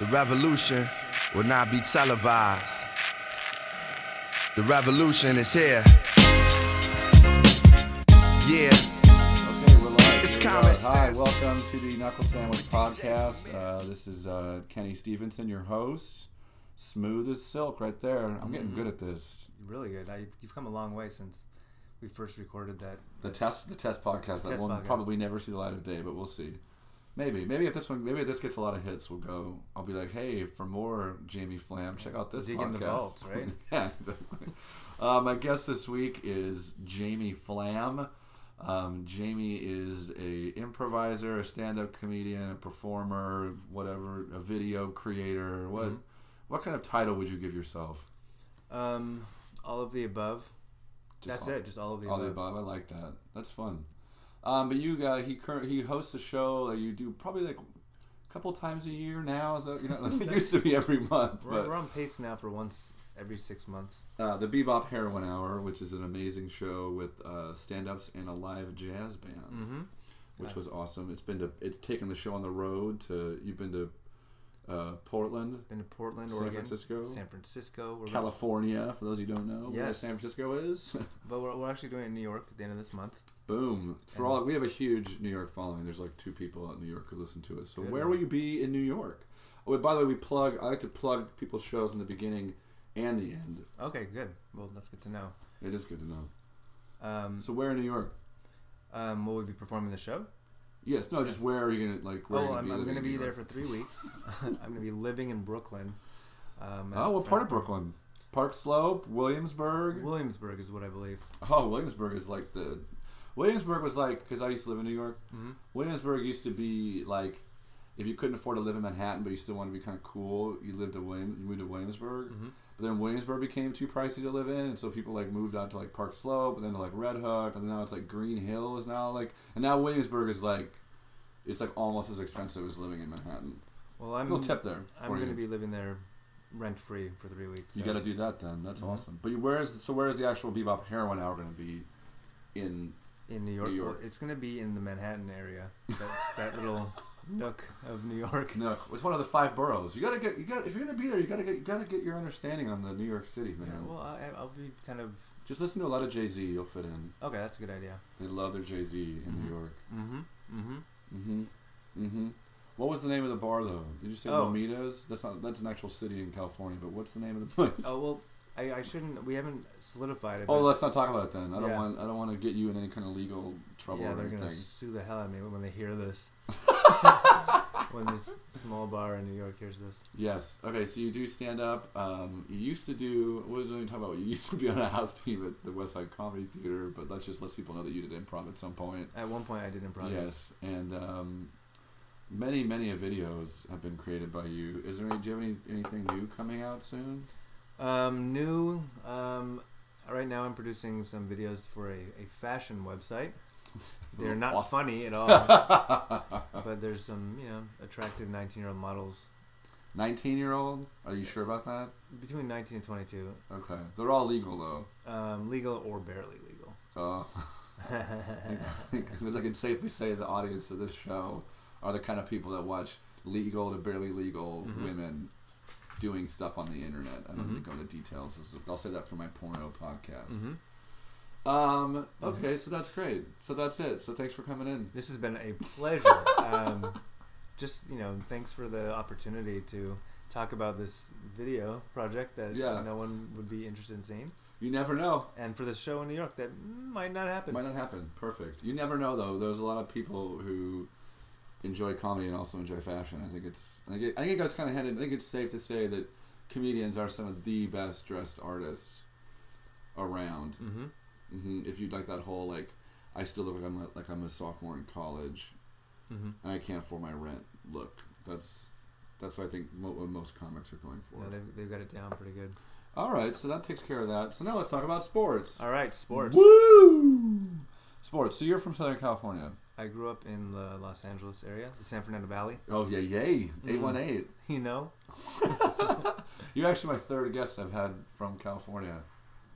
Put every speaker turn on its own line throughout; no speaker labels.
The revolution will not be televised. The revolution is here. Yeah.
Okay, we're live.
It's
Here we
common
are. Hi, welcome to the Knuckle Sandwich Podcast. Uh, this is uh, Kenny Stevenson, your host. Smooth as silk, right there. I'm getting good at this.
Really good. I, you've come a long way since we first recorded that.
The test, the test podcast that
Test
will
podcast.
probably never see the light of day, but we'll see. Maybe, maybe if this one, maybe if this gets a lot of hits, we'll go. I'll be like, hey, for more Jamie Flam, check out this
Dig
podcast.
in the vaults, right?
yeah, exactly. Uh, my guest this week is Jamie Flam. Um, Jamie is a improviser, a stand-up comedian, a performer, whatever, a video creator. What
Mm-hmm.
what kind of title would you give yourself?
Um, all of the above.
Just
That's
all-
it. Just all of the
All the
above.
above. I like that. That's fun. Um, but you, uh, he cur- he hosts a show that you do probably like a couple times a year now. Is that you know? it used to be every month,
We're,
but
we're on pace now for once every six months.
uh, the Bebop Heroin Hour, which is an amazing show with uh, stand-ups and a live jazz band,
Mm-hmm.
which was awesome. It's been to it's taken the show on the road to you've been to uh, Portland,
Been to Portland,
San
Oregon,
Francisco?
San Francisco. We're
California. For those who don't know where
Yes.
San Francisco is.
but we're, we're actually doing it in New York at the end of this month.
Boom! For all we have a huge New York following. There's like two people out in New York who listen to us. So
Good.
where will you be in New York? Oh, by the way, we plug. I like to plug people's shows in the beginning and the end.
Okay, good. Well, that's good to know.
It is good to know.
Um,
So where in New York?
um, will we be performing the show?
Yes. No. Just where are you gonna like? Where are you
oh, I'm, I'm going to
in
be there for three weeks. I'm going to be living in Brooklyn. Um,
Oh,
at
what part of Brooklyn? Park Slope, Williamsburg.
Williamsburg is what I believe.
Oh, Williamsburg is like the. Williamsburg was like because I used to live in New York.
Mhm.
Williamsburg used to be like, if you couldn't afford to live in Manhattan, but you still wanted to be kind of cool, you lived to William, you moved to Williamsburg.
Mm-hmm.
But then Williamsburg became too pricey to live in, and so people like moved out to like Park Slope, and then to like Red Hook, and now it's like Green Hill is now like, and now Williamsburg is like, it's like almost as expensive as living in Manhattan.
Well, I'm
little tip there.
I'm going to be living there rent free for three weeks.
You got to do that then. That's
Mhm.
awesome. But you, where is so where is the actual Bebop Heroin Hour going to be? In
in New York.
New York.
Well, it's going to be in the Manhattan area. That's that little nook of New York.
no, it's one of the five boroughs. You got to get you got if you're going to be there, you got to get you got to get your understanding on the New York City, man.
Yeah, well, I, I'll be kind of
Just listen to a lot of Jay Z. You'll fit in.
okay. That's a good idea.
They love their Jay Z in
Mhm.
New York.
Mm-hmm. Mm-hmm.
Mm-hmm. Mm-hmm. What was the name of the bar though? Did you say
Oh.
Lomitas? That's not that's an actual city in California, but what's the name of the place?
Oh well, I, I shouldn't. We haven't solidified it.
Oh, let's not talk about it then. I don't
Yeah.
want I don't want to get you in any kind of legal trouble
yeah,
or
they're
anything.
gonna sue the hell out of me when they hear this. when this small bar in New York hears this.
Yes. Okay. So you do stand up. Um, you used to do. We talk about? You used to be on a house team at the West Side Comedy Theater, but let's just let people know that you did improv at some point.
At one point, I did improv.
Yes, and um, many many videos have been created by you. Is there any? Do you have any anything new coming out soon?
Um, new. Um, right now, I'm producing some videos for a, a fashion website. They're not
Awesome.
funny at all, but there's some you know attractive 19 year old models
Nineteen year old? Are you sure about that?
between 19 and 22,
Okay, they're all legal though.
um, legal or barely legal.
Uh, because I can safely say the audience of this show are the kind of people that watch legal to barely legal
Mhm.
women doing stuff on the internet. I don't need
Mhm.
to go into details. I'll say that for my porno podcast.
hmm
Um. Okay, so that's great. So that's it. So thanks for coming in.
This has been a pleasure. um, just you know, thanks for the opportunity to talk about this video project that
Yeah.
no one would be interested in seeing,
You never know.
and for this show in New York that might not happen.
Might not happen. Perfect. You never know though. There's a lot of people who enjoy comedy and also enjoy fashion. I think it's. I think it, I think it goes kind of hand in. I think it's safe to say that comedians are some of the best dressed artists around.
hmm
hmm If you like that whole like, I still look like I'm a, like I'm a sophomore in college
hmm
and I can't afford my rent. Look, that's that's what I think mo- what most comics are going for.
Yeah, they've, they've got it down pretty good.
All right, so that takes care of that. So now let's talk about sports.
All right, sports.
Woo! Sports. So you're from Southern California.
I grew up in the Los Angeles area, the San Fernando Valley.
Oh yeah, yay!
Mm.
Eight one eight.
You know,
You're actually my third guest I've had from California.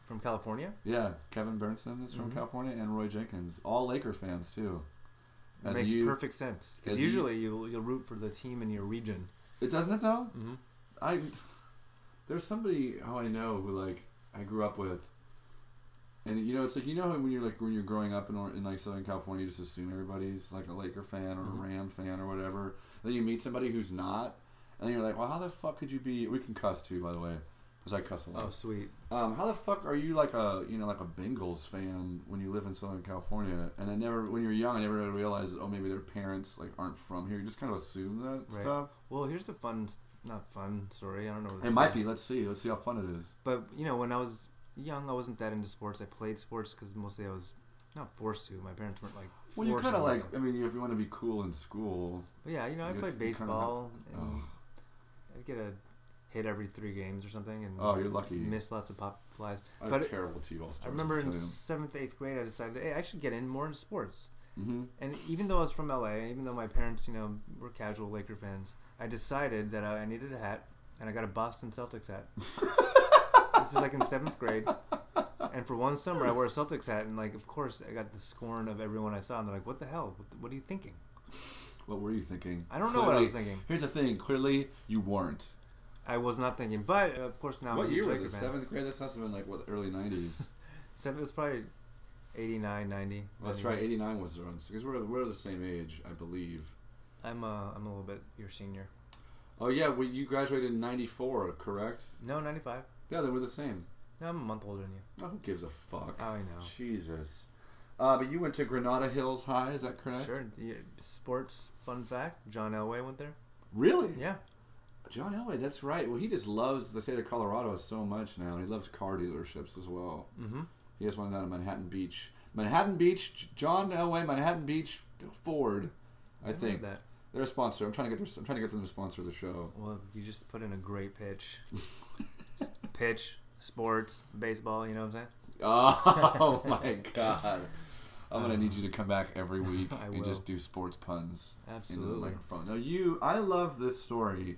from California.
Yeah, Kevin Burnson is from
Mhm.
California, and Roy Jenkins, all Laker fans too.
It
As
makes
you-
perfect sense. Because usually you'll, you'll root for the team in your region.
It doesn't it though?
hmm
I there's somebody how I know who like I grew up with, and you know it's like you know when you're like when you're growing up in, in like Southern California, you just assume everybody's like a Laker fan or a Ram fan or whatever. then you meet somebody who's not, and then you're like, well, how the fuck could you be? We can cuss too, by the way, because I cuss a lot.
Oh, sweet.
Um, how the fuck are you like a you know like a Bengals fan when you live in Southern California? And I never when you're young, I never really realized that oh maybe their parents like aren't from here. You just kind of assume that
Right.
stuff.
Well, here's a fun, not fun story. I don't know. What
It might be. Let's see. Let's see how fun it is.
But you know, when I was young, I wasn't that into sports. I played sports because mostly I was not forced to. My parents weren't like.
Well, you kind of like. I mean, if you want to be cool in school,
But yeah, you know, I played
have to- you kinda
baseball
have-
and
oh.
I'd get a hit every three games or something, and
Oh, you're lucky.
miss lots of pop flies.
I
But
terrible t-ball.
I remember in seventh, eighth grade, I decided, hey, I should get in more into sports.
hmm
And even though I was from LA, even though my parents, you know, were casual Laker fans, I decided that I needed a hat, and I got a Boston Celtics hat. this is like in seventh grade, and for one summer I wore a Celtics hat, and like, of course, I got the scorn of everyone I saw, and they're like, "What the hell? What, what are you thinking?"
What were you thinking?
I don't know what I was thinking.
Here's the thing. Clearly, you weren't.
I was not thinking, but uh, of course now.
what
I'm
year was it? Seventh grade. This must have been like what early '90s.
Seven, it was probably 89, 90.
Well, that's right. '89 was around because we're we're the same age, I believe.
I'm uh, I'm a little bit your senior.
Oh yeah, well, you graduated in '94, correct?
No, 95.
Yeah, they were the same.
I'm a month older than you.
Oh, who gives a fuck?
I know.
Jesus. Uh, but you went to Granada Hills High, is that correct?
Sure. Yeah, sports fun fact: John Elway went there.
Really?
Yeah.
John Elway, that's right. Well, he just loves the state of Colorado so much now. and He loves car dealerships as well.
Mm-hmm.
He has one down in Manhattan Beach. Manhattan Beach, John Elway, Manhattan Beach Ford. I think
that.
they're a sponsor. I'm trying to get their, I'm trying to get them to sponsor the show.
Well, you just put in a great pitch. pitch, sports, baseball. You know what I'm saying?
Oh my god. I'm gonna need you to come back every week
I
and
will.
just do sports puns into the
Absolutely.
microphone. Now you, I love this story,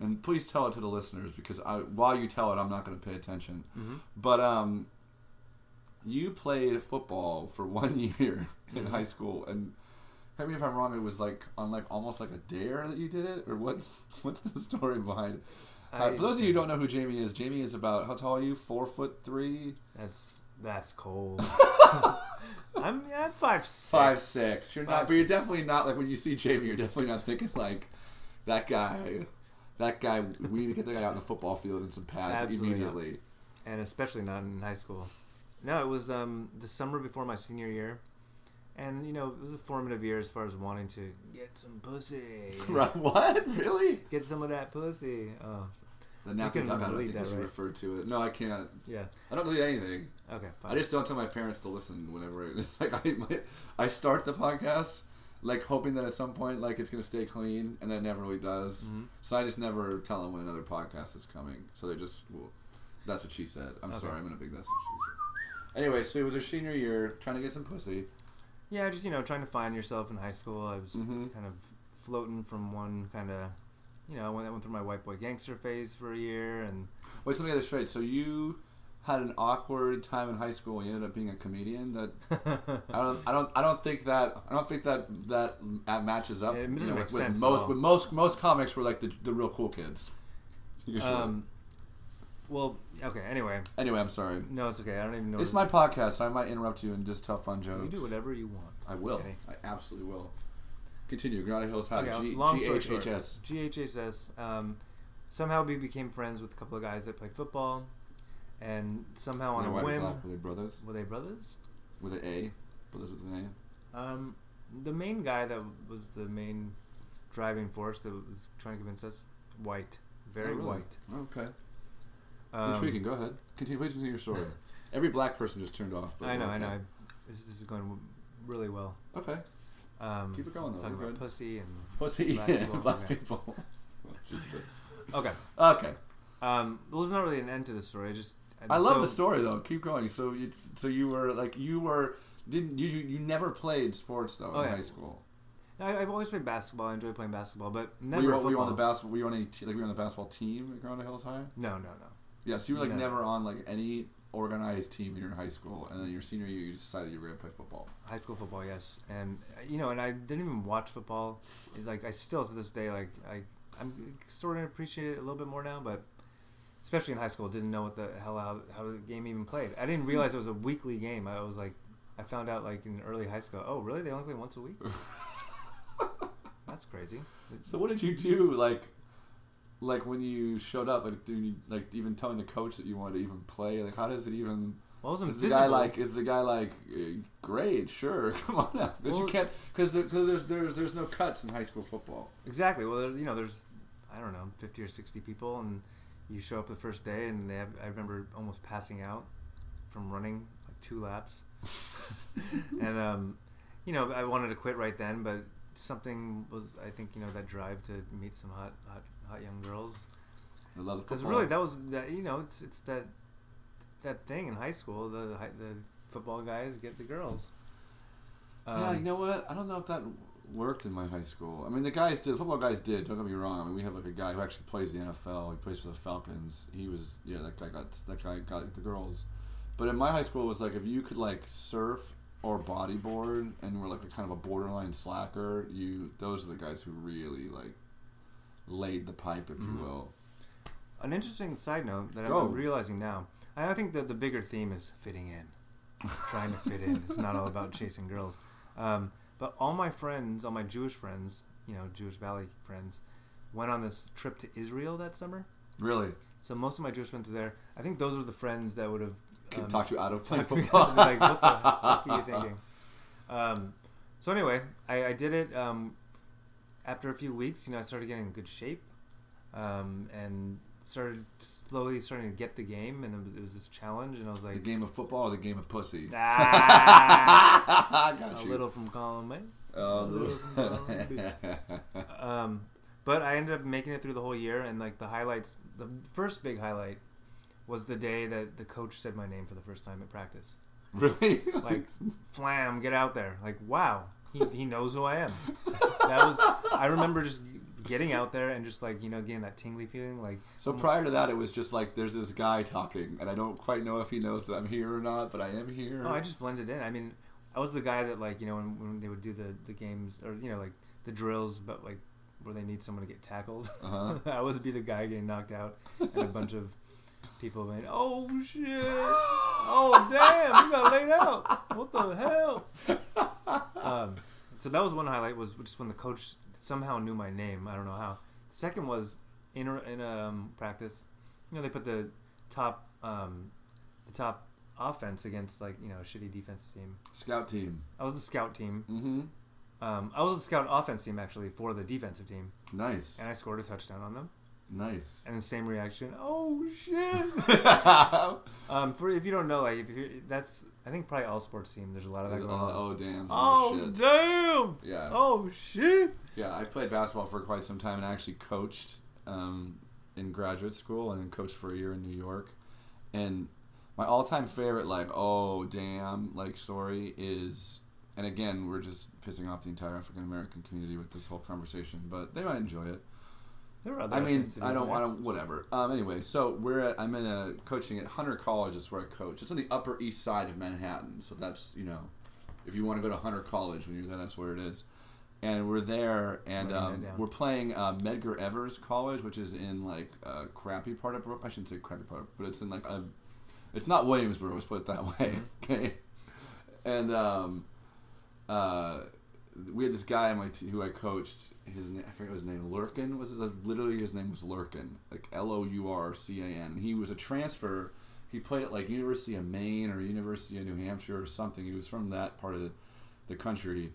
and please tell it to the listeners because I, while you tell it, I'm not gonna pay attention.
Mm-hmm.
But um, you played football for one year in
Mhm.
high school, and tell me if I'm wrong. It was like on like almost like a dare that you did it, or what's what's the story behind? Uh, for those of you who don't know who Jamie is, Jamie is about how tall are you? Four foot three,
That's that's cold. I'm at five six.
five six. You're not,
Five,
but you're definitely not like when you see Jamie. You're definitely not thinking like that guy. That guy. We need to get that guy out in the football field in some pads
Absolutely not.
immediately.
and especially not in high school. No, it was um, the summer before my senior year, and you know it was a formative year as far as wanting to get some pussy,
Right? What? Really?
get some of that pussy. Oh,
The napkin dugout. I
delete
think
that,
is
right?
referred to it. No, I can't.
yeah.
I don't delete anything.
Okay, fine.
I just don't tell my parents to listen whenever it's like I my, I start the podcast like hoping that at some point like it's gonna stay clean and then it never really does.
Mhm.
So I just never tell them when another podcast is coming. So they just well, that's what she said. I'm
Okay.
sorry, I'm gonna big that's what she said. Anyway, so it was her senior year, trying to get some pussy.
Yeah, just you know, trying to find yourself in high school. I was
Mhm.
kind of floating from one kind of, you know, I went, I went through my white boy gangster phase for a year, and
Wait, let me get this straight. So you had an awkward time in high school and you ended up being a comedian. That I don't, I don't, I don't think that, I don't think that that uh, matches up.
Yeah, it
you
doesn't
know,
make
with, with
sense at
most, with most, most comics were like the, the real cool kids.
Um, well, okay. Anyway,
anyway, I'm sorry.
no, it's okay. I don't even know.
It's my podcast, so I might interrupt you and just tell fun jokes.
You do whatever you want.
I will.
Okay.
I absolutely will. Continue. Granada Hills High.
Okay,
G-
long story.
GHHS.
GHHS. Um, somehow we became friends with a couple of guys that played football, and somehow on
Were
a whim?
Were they brothers?
were they brothers?
With an A? Brothers with an
Um, the main guy that was the main driving force that was trying to convince us, white, very
Oh, really?
white.
Okay.
Um,
Intriguing. Go ahead. Continue. Please continue your story. Every black person just turned off. But
I know,
okay.
I know. I, this, this is going really well.
Okay.
Um,
Keep it going, though.
Talking
We're
about
good.
pussy and
Pussy.
Black people,
black
okay.
people. Oh, Jesus.
okay.
Okay.
Um, well, there's not really an end to the story. I just
I love
so-
the story though. Keep going. So you, so you were like you were didn't you you never played sports though
Oh,
in
yeah.
high school.
I, I've always played basketball. I enjoy playing basketball, but
Were
never
you,
football.
were you on the basketball? Were you on any te- like we were you on the basketball team at Granada Hills High?
No, no, no.
Yeah, so you were like
No.
never on like any organized team in your high school, and then your senior year you decided you were gonna play football.
High school football, yes, and you know, and I didn't even watch football. It's Like I still to this day, like I I'm starting to appreciate it a little bit more now, but especially in high school, didn't know what the hell how, how the game even played. I didn't realize it was a weekly game. I was like, I found out like in early high school. Oh, really? They only play once a week? That's crazy.
So what did you do like like when you showed up like do you like even telling the coach that you wanted to even play like how does it even
Well,
is the guy like is the guy like eh, great sure come on out because you can't because there, there's there's there's no cuts in high school football
Exactly. Well, there- you know, there's I don't know, fifty or sixty people, and you show up the first day, and they have. I remember almost passing out from running like two laps, and um, you know, I wanted to quit right then, but something was, I think, you know, that drive to meet some hot, hot, hot young girls.
I love the
Because really, that was that. You know, it's it's that that thing in high school. The the, football guys get the girls.
yeah
Um,
you know what I don't know if that worked in my high school I mean the guys did the football guys did don't get me wrong I mean we have like a guy who actually plays the NFL he plays for the Falcons he was yeah that guy got that guy got the girls but in my high school it was like if you could like surf or bodyboard and were like a kind of a borderline slacker you those are the guys who really like laid the pipe if
Mhm.
you will
An interesting side note that
Go.
I'm realizing now. I think that the bigger theme is fitting in, trying to fit in. It's not all about chasing girls. Um, but all my friends, all my Jewish friends, you know, Jewish Valley friends, went on this trip to Israel that summer.
really
So most of my Jewish friends were there. I think those were the friends that would have um,
talk you out of playing football
like, what the fuck are you thinking? Um, so anyway, I, I did it. Um, after a few weeks, you know, I started getting in good shape, um, and started slowly starting to get the game, and it was, it was this challenge, and I was like, the
game of football or the game of pussy?
Ah,
got
a
you.
little from column A.
Oh,
a little from column B. Um, but I ended up making it through the whole year, and like the highlights, the first big highlight was the day that the coach said my name for the first time at practice.
really?
Like flam get out there. Like wow he, he knows who i am. That was i remember just getting out there and just like you know getting that tingly feeling like
So prior to that, it was just like there's this guy talking, and I don't quite know if he knows that I'm here or not, but I am here.
oh i just blended in. I mean i was the guy that like you know when, when they would do the the games or you know like the drills but like where they need someone to get tackled.
Uh-huh.
i would be the guy getting knocked out and a bunch of people went oh shit. Oh damn. You got laid out. What the hell um, so that was one highlight was just when the coach somehow knew my name. I don't know how. The second was in in um, practice. You know, they put the top um, the top offense against like you know a shitty defense team.
Scout team.
I was the scout team.
Mm-hmm.
Um, I was the scout offense team actually for the defensive team,
Nice.
and I scored a touchdown on them.
Nice.
And the same reaction. Oh shit! um, for if you don't know, like if you're, that's I think probably all sports team. There's a lot of that
oh,
going on.
oh, damn.
Oh damn!
Yeah.
Oh shit!
Yeah, I played basketball for quite some time and I actually coached um, in graduate school and coached for a year in New York. And my all-time favorite, like, oh damn, like story is, and again, we're just pissing off the entire African American community with this whole conversation, but they might enjoy it.
There were other
I mean, I don't,
there.
I don't, whatever. Um, anyway, so we're at, I'm in a coaching at Hunter College. Is where I coach. It's on the Upper East Side of Manhattan. So that's you know, if you want to go to Hunter College when you're there, that's where it is. And we're there, and um, we're playing uh, Medgar Evers College, which is in like a crappy part of Brooklyn. I shouldn't say crappy part, but it's in like a, it's not Williamsburg. Let's put it that way. Okay, and um, uh, we had this guy my t- who I coached. His name, I forget his name. Lurkin was his, literally his name was Lurkin, like L O U R C A N. He was a transfer. He played at like University of Maine or University of New Hampshire or something. He was from that part of the, the country,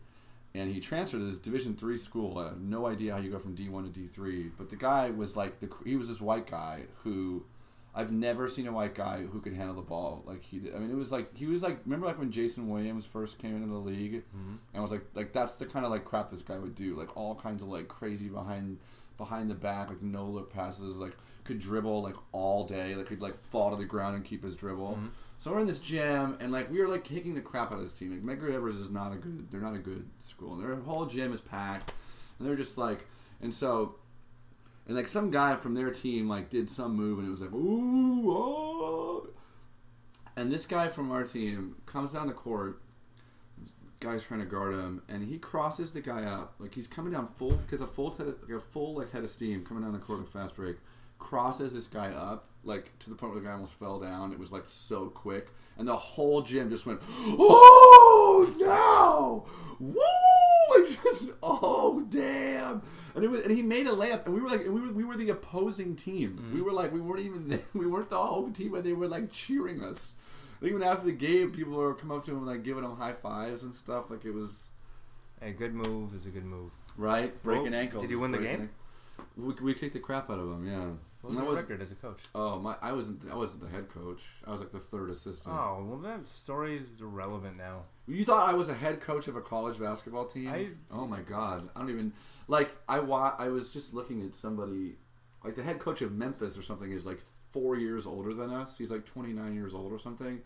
and he transferred to this Division three school. I have no idea how you go from D one to D three. But the guy was like the he was this white guy who. I've never seen a white guy who could handle the ball like he did. I mean, it was like he was like remember like when Jason Williams first came into the league,
Mhm.
and was like, like that's the kind of like crap this guy would do, like all kinds of like crazy behind behind the back, like no look passes, like could dribble like all day, like could like fall to the ground and keep his dribble.
Mhm.
So we're in this gym, and like we were like kicking the crap out of this team. Like Medgar Evers is not a good, they're not a good school. And their whole gym is packed, and they're just like, and so. And like some guy from their team like did some move and it was like ooh oh, and this guy from our team comes down the court, guy's trying to guard him, and he crosses the guy up. Like he's coming down full because a full head, like a full like head of steam coming down the court with fast break. Crosses this guy up like to the point where the guy almost fell down. It was like so quick, and the whole gym just went, "Oh no! Woo!" Like just oh damn! And it was, and he made a layup, and we were like, and we were we were the opposing team. We mm. were like, we weren't even there. we weren't the home team, but they were like cheering us. Even after the game, people were come up to him and like giving him high fives and stuff. Like it was
A good move is a good move.
right breaking
Well,
ankles.
did you win the game?
We, we kicked the crap out of him. Yeah.
What was
And I
your
was-
record as a coach?
Oh my! I wasn't. I wasn't the head coach. I was like the third assistant.
Oh well, that story is irrelevant now.
You thought I was a head coach of a college basketball team?
I-
oh my god! I don't even like. I wa- I was just looking at somebody, like the head coach of Memphis or something is like four years older than us. He's like twenty nine years old or something.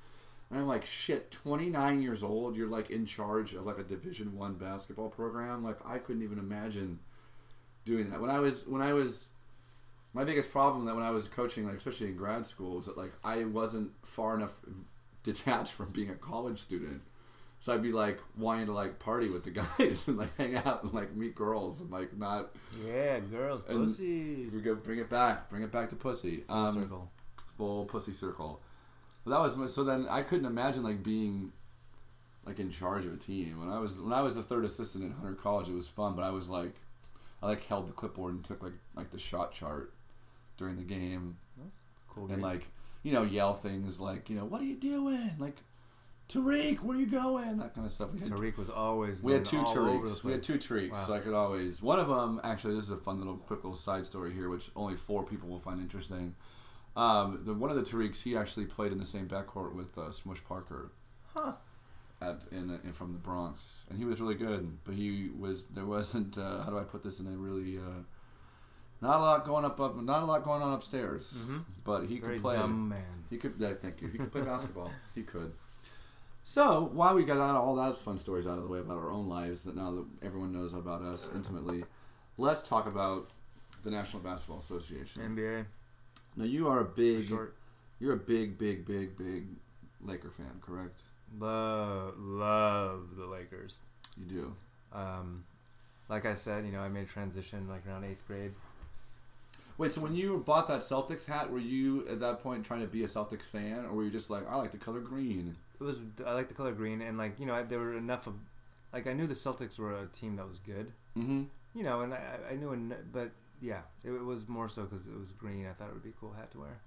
And I'm like, shit, 29 years old. You're like in charge of like a Division One basketball program. Like I couldn't even imagine doing that when I was when I was. My biggest problem that when I was coaching, like especially in grad school, was that like I wasn't far enough detached from being a college student. So I'd be like wanting to like party with the guys and like hang out and like meet girls and like not
Yeah, girls, pussy.
we go bring it back, bring it back to pussy. Um,
circle.
full pussy circle. But that was my- so then I couldn't imagine like being like in charge of a team. When I was when I was the third assistant at Hunter College, it was fun, but I was like I like held the clipboard and took like like the shot chart during the game
That's cool.
and
game.
like you know yell things like you know what are you doing like Tariq where are you going that kind of stuff. We had
Tariq was always.
we had two Tariqs. We had two Tariqs,
Wow.
so I could always. One of them, actually, this is a fun little, quick little side story here, which only four people will find interesting. Um, the one of the Tariqs, he actually played in the same backcourt with uh, Smush Parker.
Huh.
At in, in from the Bronx, and he was really good. But he was there wasn't uh, how do I put this in a really uh, not a lot going up up not a lot going on upstairs.
Mhm.
But he
Very
could play.
dumb man.
He could. Uh, thank you. He could play basketball. He could. So while we got out all those fun stories out of the way about our own lives, that now that everyone knows about us intimately, let's talk about the National Basketball Association.
NBA.
Now you are a big, you're a big, big, big, big Laker fan, correct?
Love, love the Lakers.
You do.
Um, like I said, you know, I made a transition like around eighth grade.
Wait, so when you bought that Celtics hat, were you at that point trying to be a Celtics fan, or were you just like, I like the color green?
It was I like the color green, and like you know, I, there were enough of, like I knew the Celtics were a team that was good.
Mm-hmm.
You know, and I, I knew, en- but yeah, it, it was more so because it was green. I thought it would be a cool hat to wear.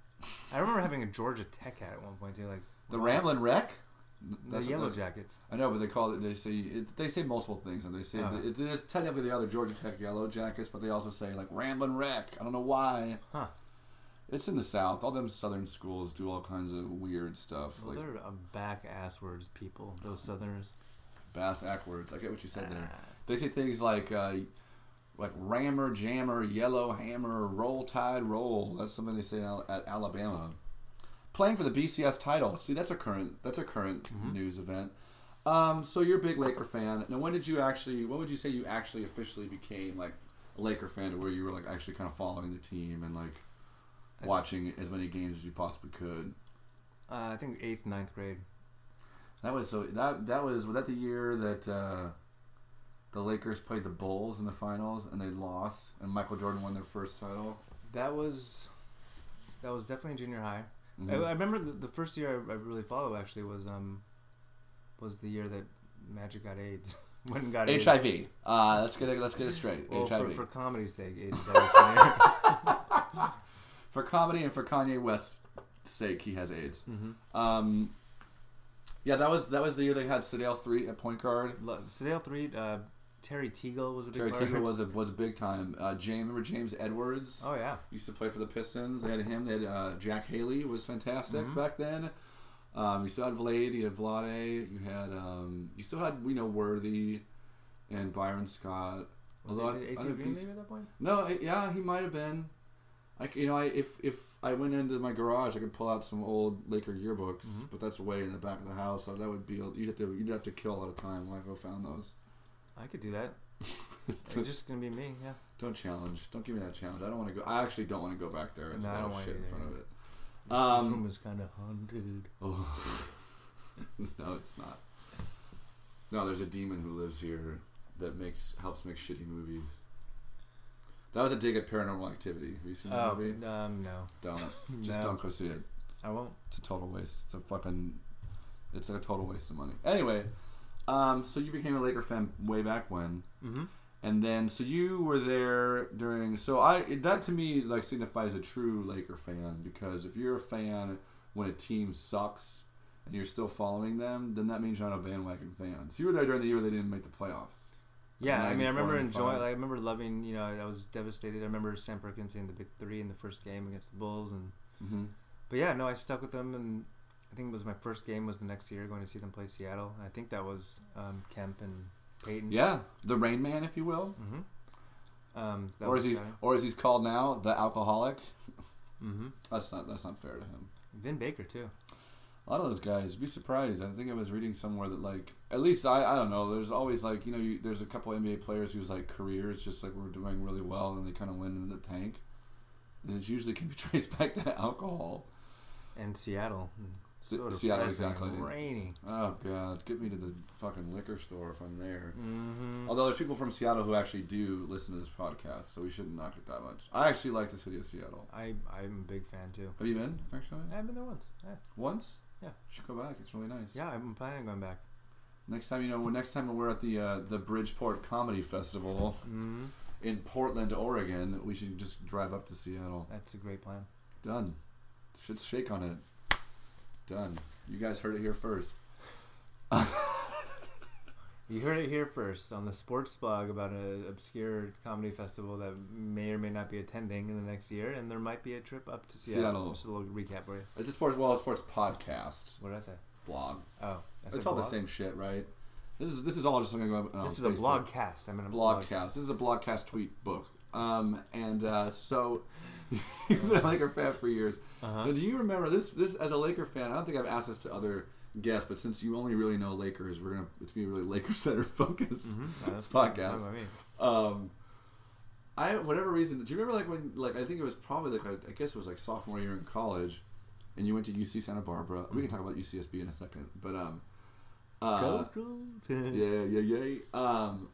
I remember having a Georgia Tech hat at one point too, like
The. Ramblin' Wreck.
The
That's what-
Yellow
that's-
Jackets.
I know, but they call it. They say it, they say multiple things, and they say
Oh.
that it, there's technically the other Georgia Tech Yellow Jackets, but they also say like Ramblin' Wreck. I don't know why.
Huh.
It's in the South. All them Southern schools do all kinds of weird stuff,
Well,
like
they're a back ass words people. Those Southerners.
bass ackwards. I get what you said there.
Ah.
They say things like uh, like rammer, jammer, yellow hammer, roll tide, roll. That's something they say at Alabama. Playing for the BCS title. See, that's a current that's a current news event. Um, so you're a big Laker fan. Now, when did you actually? When would you say you actually officially became like a Laker fan, to where you were like actually kind of following the team and like watching as many games as you possibly could?
Uh, I think eighth, ninth grade.
That was so that that was was that the year that uh, the Lakers played the Bulls in the finals and they lost and Michael Jordan won their first title.
That was that was definitely junior high.
Mhm.
I, I remember the, the first year I, I really followed actually was um was the year that Magic got AIDS. And got AIDS.
HIV. Uh, let's get it. Let's get it straight.
Well,
HIV
for, for comedy's sake, AIDS. That was funny.
for comedy and for Kanye West's sake, he has AIDS.
mm-hmm.
Um, yeah, that was that was the year they had Sedale Threatt at point guard.
Sedale Threatt. Uh, Terry Teagle was a big
Terry
part
Teagle was a was big time. Uh, James remember James Edwards.
Oh yeah.
used to play for the Pistons. They had him. They had uh, Jack Haley was fantastic
Mhm.
back then. Um, you still had Vlade. You had Vlade. You had um, you still had we know Worthy and Byron Scott.
Was
Although I-
it
I
AC
think
Green maybe at that point?
No, yeah, he might have been. Like you know, I if if I went into my garage, I could pull out some old Laker yearbooks,
Mhm.
but that's way in the back of the house. So that would be you'd have to you'd have to kill a lot of time while I go found those.
I could do that. It's
So
just gonna be me. Yeah.
don't challenge. Don't give me that challenge. I don't want to go. I actually don't want to go back there. There's
No,
a
I
lot
don't
of shit in front of it.
This,
Um,
this room is kind of haunted.
Oh. no, it's not. No, there's a demon who lives here that makes helps make shitty movies. That was a dig at Paranormal Activity. Have you seen that
Oh,
movie?
um, no,
Don't. Just
No.
don't go see it.
I won't.
It's a total waste. It's a fucking. It's a total waste of money. Anyway, um, so you became a Laker fan way back when,
Mm-hmm.
and then so you were there during. So I that to me like signifies a true Laker fan because if you're a fan when a team sucks and you're still following them, then that means you're not a bandwagon fan. So you were there during the year they didn't make the playoffs.
Yeah, I mean, I remember enjoying. Like, I remember loving. You know, I was devastated. I remember Sam Perkins in the big three in the first game against the Bulls, and
Mm-hmm.
but yeah, no, I stuck with them, and I think it was my first game was the next year going to see them play Seattle. I think that was um, Kemp and Payton.
Yeah, the Rain Man, if you will,
Mm-hmm. Um, that
or as he's or as he's called now, the alcoholic.
Mm-hmm.
That's not that's not fair to him.
Vin Baker too.
A lot of those guys, be surprised. I think I was reading somewhere that like at least I I don't know. There's always like you know you, there's a couple NBA players whose like careers just like were doing really well and they kind of went into the tank, and it usually can be traced back to alcohol.
And Seattle.
Seattle, exactly.
Rainy.
Oh god, get me to the fucking liquor store if I'm there.
Mm-hmm.
Although there's people from Seattle who actually do listen to this podcast, so we shouldn't knock it that much. I actually like the city of Seattle.
I I'm a big fan too.
Have you been actually
I've been there once. Yeah,
once?
Yeah.
You should go back. It's really nice.
yeah I'm planning on going back.
Next time, you know, when next time we're at the uh, the Bridgetown Comedy Festival
Mm-hmm.
in Portland, Oregon, we should just drive up to Seattle.
That's a great plan.
Done. Should shake on it. Done. You guys heard it here first.
You heard it here first on the sports blog about an obscure comedy festival that may or may not be attending in the next year, and there might be a trip up to Seattle.
Seattle.
Just a little recap for you.
It's a sports well, a sports podcast
What did I say?
blog.
Oh,
It's all the same shit, right? This is this is all just going to go up. on
This is a
Facebook.
blog cast. I mean a blog.
blogcast. This is a blogcast tweet book. Um, and uh, so you've been a Laker fan for years.
Uh-huh.
Do you remember this? This as a Laker fan, I don't think I've asked this to other guests, but since you only really know Lakers, we're gonna it's gonna be really Laker center focus.
Mhm. No,
Podcast.
by.
Um, I whatever reason. Do you remember like when like I think it was probably like I guess it was like sophomore year in college, and you went to UC Santa Barbara. We can talk about UCSB in a second, but um, uh, yeah, yeah, yeah. Um,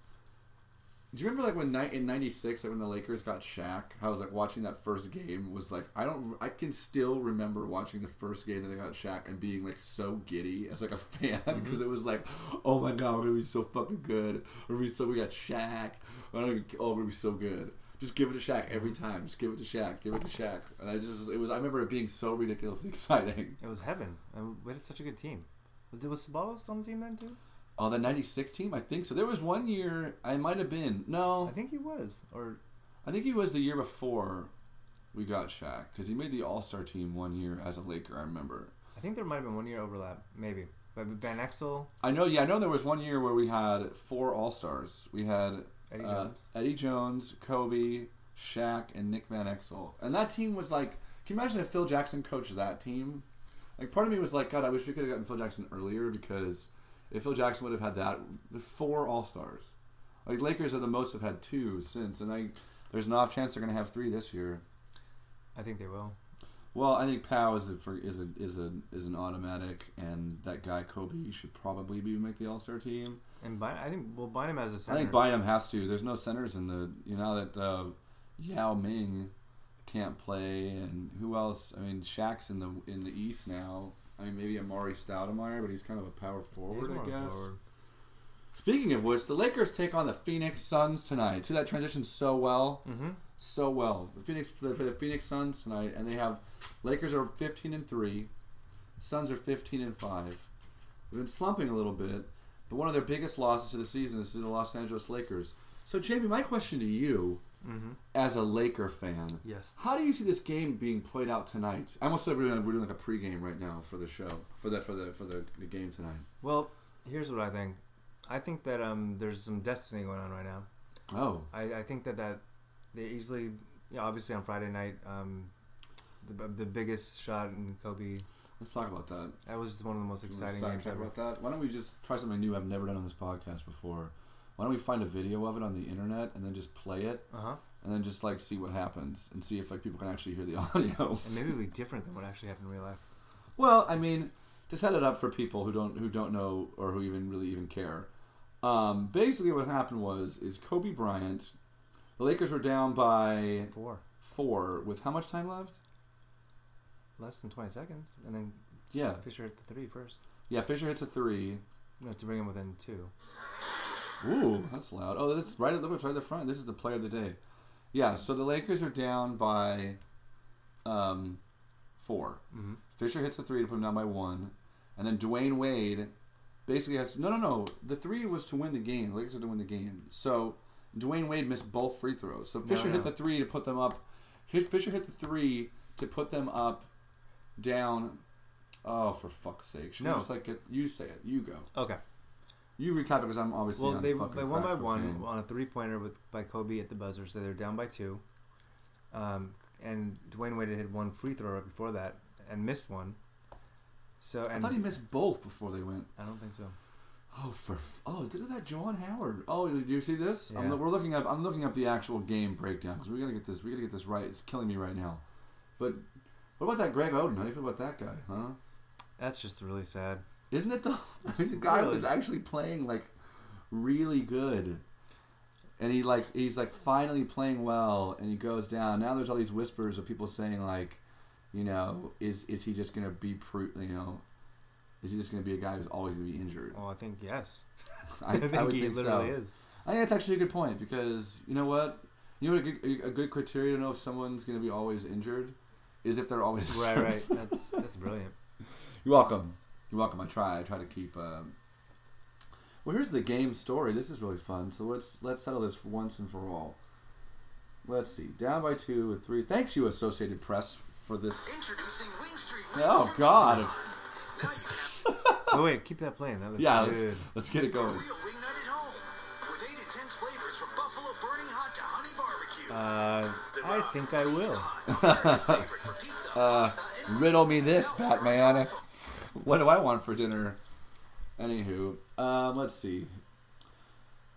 do you remember like when ni- in '96, like when the Lakers got Shaq? How I was like watching that first game was like I don't I can still remember watching the first game that they got Shaq and being like so giddy as like a fan mm-hmm. because it was like oh my god we're gonna be so fucking good we're gonna be so we got Shaq oh we're gonna be so good just give it to Shaq every time just give it to Shaq give it to Shaq and I just it was I remember it being so ridiculously exciting
It was heaven. And we had such a good team. Was, was Ceballos on the team then too?
Oh the '96 team I think so there was one year I might have been no
I think he was. Or
I think he was the year before we got Shaq because he made the All Star team one year as a Laker. I remember.
I think there might have been one year overlap, maybe. But Van Exel,
I know. Yeah, I know. There was one year where we had four All Stars. We had
Eddie
uh,
Jones.
Eddie Jones, Kobe, Shaq, and Nick Van Exel. And that team was like, can you imagine if Phil Jackson coached that team? Like, part of me was like, God, I wish we could have gotten Phil Jackson earlier because if Phil Jackson would have had that, the four All Stars. Like Lakers are the most have had two since, and I, there's an off chance they're gonna have three this year.
I think they will.
Well, I think Pau is a, for, is a is a is an automatic, and that guy Kobe should probably be make the All Star team.
And Byn- I think well, Bynum as a center.
I think Bynum has to. There's no centers in the you know that uh, Yao Ming can't play, and who else? I mean, Shaq's in the in the East now. I mean, maybe Amar'e Stoudemire, but he's kind of a power forward, I guess.
forward.
Speaking of which, the Lakers take on the Phoenix Suns tonight. See that transition so well.
Mm-hmm.
so well. The Phoenix they play the Phoenix Suns tonight, and they have Lakers are fifteen and three, Suns are fifteen and five. They've been slumping a little bit, but one of their biggest losses of the season is to the Los Angeles Lakers. So, Jamie, my question to you,
Mm-hmm.
as a Laker fan,
Yes.
how do you see this game being played out tonight? I almost said we're doing, we're doing like a pregame right now for the show for the for the for the, the game tonight.
Well, here's what I think. I think that um, there's some destiny going on right now.
Oh,
I, I think that that they easily, yeah, obviously on Friday night, um, the, the biggest shot in Kobe.
let's talk about that.
That was one of the most exciting games
track
ever.
about that? Why don't we just try something new I've never done on this podcast before? Why don't we find a video of it on the internet and then just play it
Uh huh.
and then just like see what happens and see if like people can actually hear the audio.
And maybe it'll be different than what actually happened in real life.
well, I mean, to set it up for people who don't who don't know or who even really even care. Um, basically, what happened was is Kobe Bryant. The Lakers were down by
Four.
four with how much time left?
Less than 20 seconds. And then
Yeah,
Fisher hit the three first.
yeah. Fisher hits a three.
No, to bring him within two.
Ooh, that's loud. Oh, that's right at the right at the front. This is the player of the day. Yeah, so the Lakers are down by um, 4
Mhm.
Fisher hits a three to put them down by one, and then Dwyane Wade basically has no, no, no. The three was to win the game. The Lakers are to win the game. So Dwyane Wade missed both free throws. So Fisher hit
no.
the three to put them up. Hit, Fisher hit the three to put them up, down. Oh, for fuck's sake! Should
No.
just like get you say it? You go.
Okay.
You recap it because I'm obviously
Well, they, they won by one on a three pointer with by Kobe at the buzzer, so they're down by two. Um, and Dwyane Wade had one free throw right before that and missed one. So
I thought he missed both before they went.
I don't think so.
Oh, for f- oh, did that John Howard? Oh, did you see this? I'm,
Yeah.
we're looking up. I'm looking up the actual game breakdown because we gotta get this. We gotta get this right. It's killing me right now. But what about that Greg Oden? How do you feel about that guy? Huh?
That's just really sad.
Isn't it though? I mean, the guy
really-
was actually playing like really good, and he like he's like finally playing well, and he goes down. Now there's all these whispers of people saying like, you know, is is he just gonna be pro- you know, is he just gonna be a guy who's always gonna be injured?
Well, I think yes.
I,
I think
I
he
think
literally
so.
is.
I think that's actually a good point because you know what, you know what a good, a good criteria to know if someone's gonna be always injured is if they're always
Right, right. That's that's brilliant.
You're welcome. You're welcome. I try. I try to keep. Um... Well, here's the game story. This is really fun. So let's let's settle this once and for all. Let's see. Down by two with three. Thanks, you Associated Press, for this.
Introducing Wing Street.
Oh
Wings.
God.
Now you can
Oh wait, keep that playing. That was
Yeah. Let's, let's get it going.
real wing night at home. With eight intense flavors from buffalo burning hot to honey barbecue.
Uh, I think I will.
America's favorite for pizza,
Uh, riddle me this, Batman. What do I want for dinner? Anywho, um, let's see.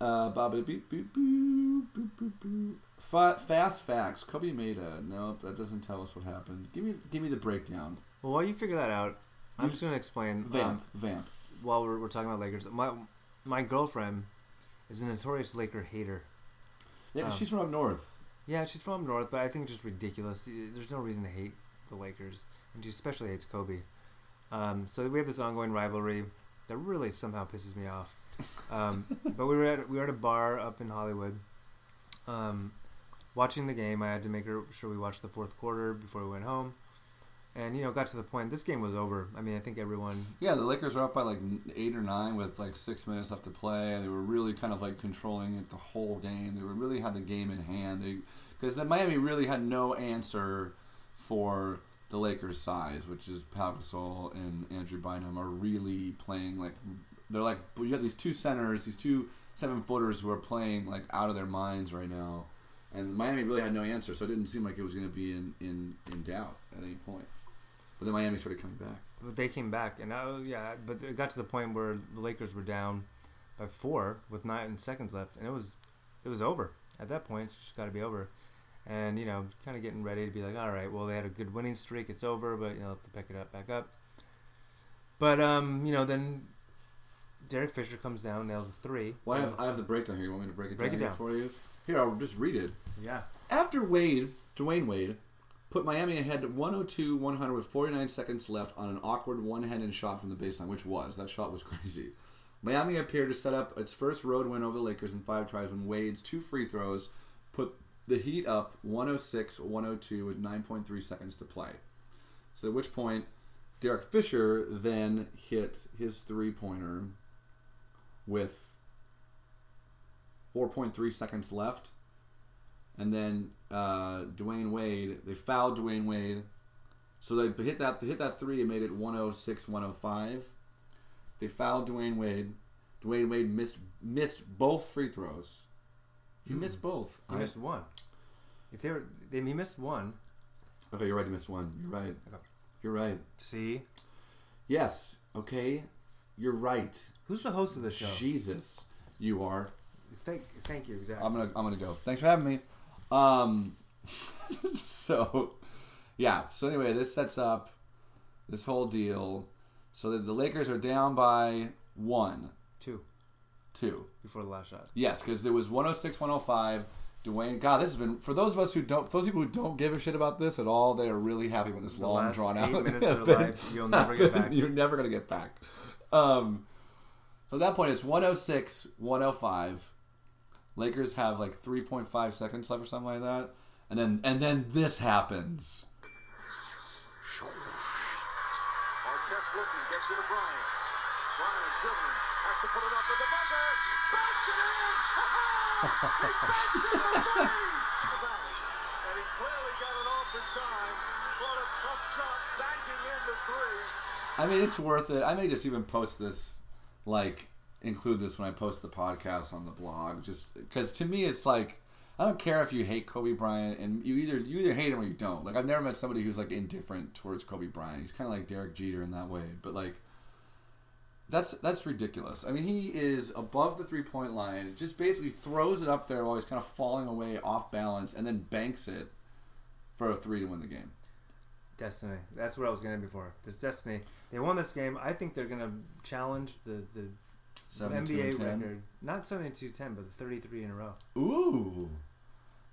Uh, Bobby beep boop boop boop boop boop. Fa- fast facts. Kobe made a nope. That doesn't tell us what happened. Give me give me the breakdown.
Well, while you figure that out, I'm just gonna explain.
Vamp
um,
vamp.
while we're, we're talking about Lakers, my my girlfriend is a notorious Laker hater.
Yeah,
um,
she's from up north.
Yeah, she's from up north, but I think it's just ridiculous. There's no reason to hate the Lakers, and she especially hates Kobe. Um, so we have this ongoing rivalry that really somehow pisses me off. Um, but we were at we were at a bar up in Hollywood, um, watching the game. I had to make sure we watched the fourth quarter before we went home, and you know got to the point. This game was over. I mean, I think everyone
Yeah, the Lakers were up by like eight or nine with like six minutes left to play. They were really kind of like controlling it the whole game. They were really had the game in hand. They because the Miami really had no answer for the Lakers' size, which is Pau Gasol and Andrew Bynum are really playing like they're like you have these two centers, these two seven footers who are playing like out of their minds right now. And Miami really had no answer, so it didn't seem like it was going to be in, in, in doubt at any point. But then Miami started coming back.
But they came back, and I yeah, but it got to the point where the Lakers were down by four with nine seconds left, and it was it was over at that point. It's just got to be over, and you know, kind of getting ready to be like, all right, well, they had a good winning streak, it's over, but you know, have to pick it up, back up. But um, you know, then Derek Fisher comes down, nails a three.
Well, I have, I have the breakdown here. You want me to break it
Break
down,
it down.
for you? Here, I'll just read it.
yeah,
After Wade, Dwyane Wade, put Miami ahead 102 100 with 49 seconds left on an awkward one handed shot from the baseline, which was. That shot was crazy. Miami appeared to set up its first road win over the Lakers in five tries when Wade's two free throws the Heat up 106 102 with 9.3 seconds to play. So, at which point, Derek Fisher then hit his three pointer with 4.3 seconds left. And then uh, Dwyane Wade, they fouled Dwyane Wade. So they hit that they hit that three and made it 106 105. They fouled Dwyane Wade. Dwyane Wade missed missed both free throws. He missed both.
You
I-
missed one. If they were, they, he missed one.
okay, you're right. He missed one. You're right.
Okay.
You're right.
See,
Yes. Okay. You're right.
who's the host of the show?
Jesus, you are.
Thank, thank you. Exactly.
I'm gonna I'm gonna go. Thanks for having me. Um, so yeah. So anyway, this sets up this whole deal. So that the Lakers are down by one,
Two.
Two.
before the last shot.
Yes, because it was 106, 105. Dwyane, God, this has been for those of us who don't, for those people who don't give a shit about this at all. They are really happy with this
The
long,
last
drawn
eight
out.
minutes of their lives, you'll never get back.
You're never gonna get back. Um, so at that point, it's 106, 105. Lakers have like 3.5 seconds left or something like that, and then and then this happens.
Artest looking, gets it to Bryant. Bryant dribbling, has to put it with the buzzer. Banks it in! he banks in the three! And he clearly got it off in time. What a tough shot, banking in the three.
I mean, it's worth it. I may just even post this, like, include this when I post the podcast on the blog, just because to me it's like I don't care if you hate Kobe Bryant and you either you either hate him or you don't. Like I've never met somebody who's like indifferent towards Kobe Bryant. He's kind of like Derek Jeter in that way, but like. That's that's ridiculous. I mean, he is above the three point line. Just basically throws it up there while he's kind of falling away off balance, and then banks it for a three to win the game.
Destiny. That's what I was getting before. This Destiny. They won this game. I think they're gonna challenge the the NBA record. Not 72-10, but the 33 in a row.
Ooh,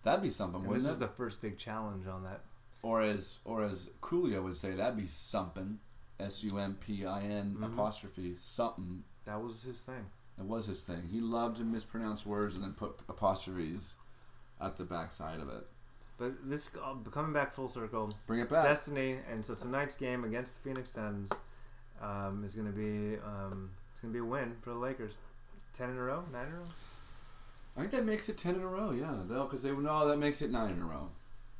that'd be something,
And
wouldn't
this
it?
is the first big challenge on that.
or as or as Coolio would say, that'd be something. S U M P I N
Mhm.
apostrophe something.
That was his thing.
That was his thing. He loved to mispronounce words and then put apostrophes at the backside of it.
But this uh, coming back full circle.
Bring it back.
Destiny, and so tonight's game against the Phoenix Suns um, is going to be um, it's going to be a win for the Lakers. Ten in a row, nine in a row.
I think that makes it ten in a row. Yeah, though, because they no, that makes it nine in a row.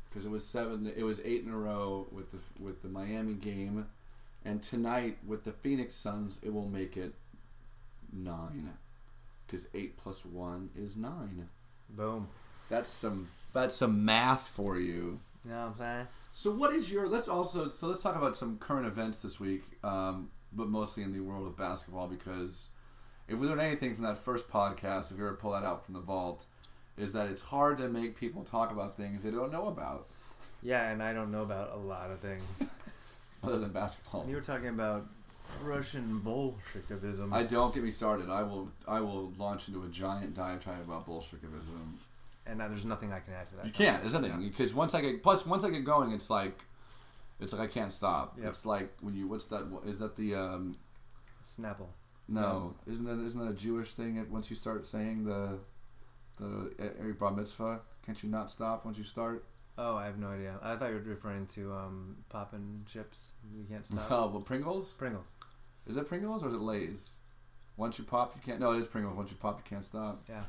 Because it was seven. It was eight in a row with the with the Miami game, and tonight with the Phoenix Suns, it will make it nine. Because eight plus one is nine.
Boom.
That's some that's some math for you.
You know what I'm saying?
So what is your? Let's also so let's talk about some current events this week, um, but mostly in the world of basketball because if we learn anything from that first podcast, if you ever pull that out from the vault, is that it's hard to make people talk about things they don't know about
Yeah, and I don't know about a lot of things.
other than basketball.
And you were talking about Russian Bolshevism.
I don't get me started. I will I will launch into a giant diatribe about Bolshevikim.
and now there's nothing I can add to that.
You can't. There's nothing because once I get plus once I get going, it's like it's like I can't stop.
Yep.
It's like when you what's that? Is that the um,
Snapple.
No, isn't that isn't that a Jewish thing? Once you start saying the the every bar mitzvah, can't you not stop once you start?
Oh, I have no idea. I thought you were referring to um, popping chips. You can't stop.
Oh, well, Pringles.
Pringles.
Is it Pringles or is it Lay's? Once you pop, you can't. No, it is Pringles. Once you pop, you can't stop.
Yeah.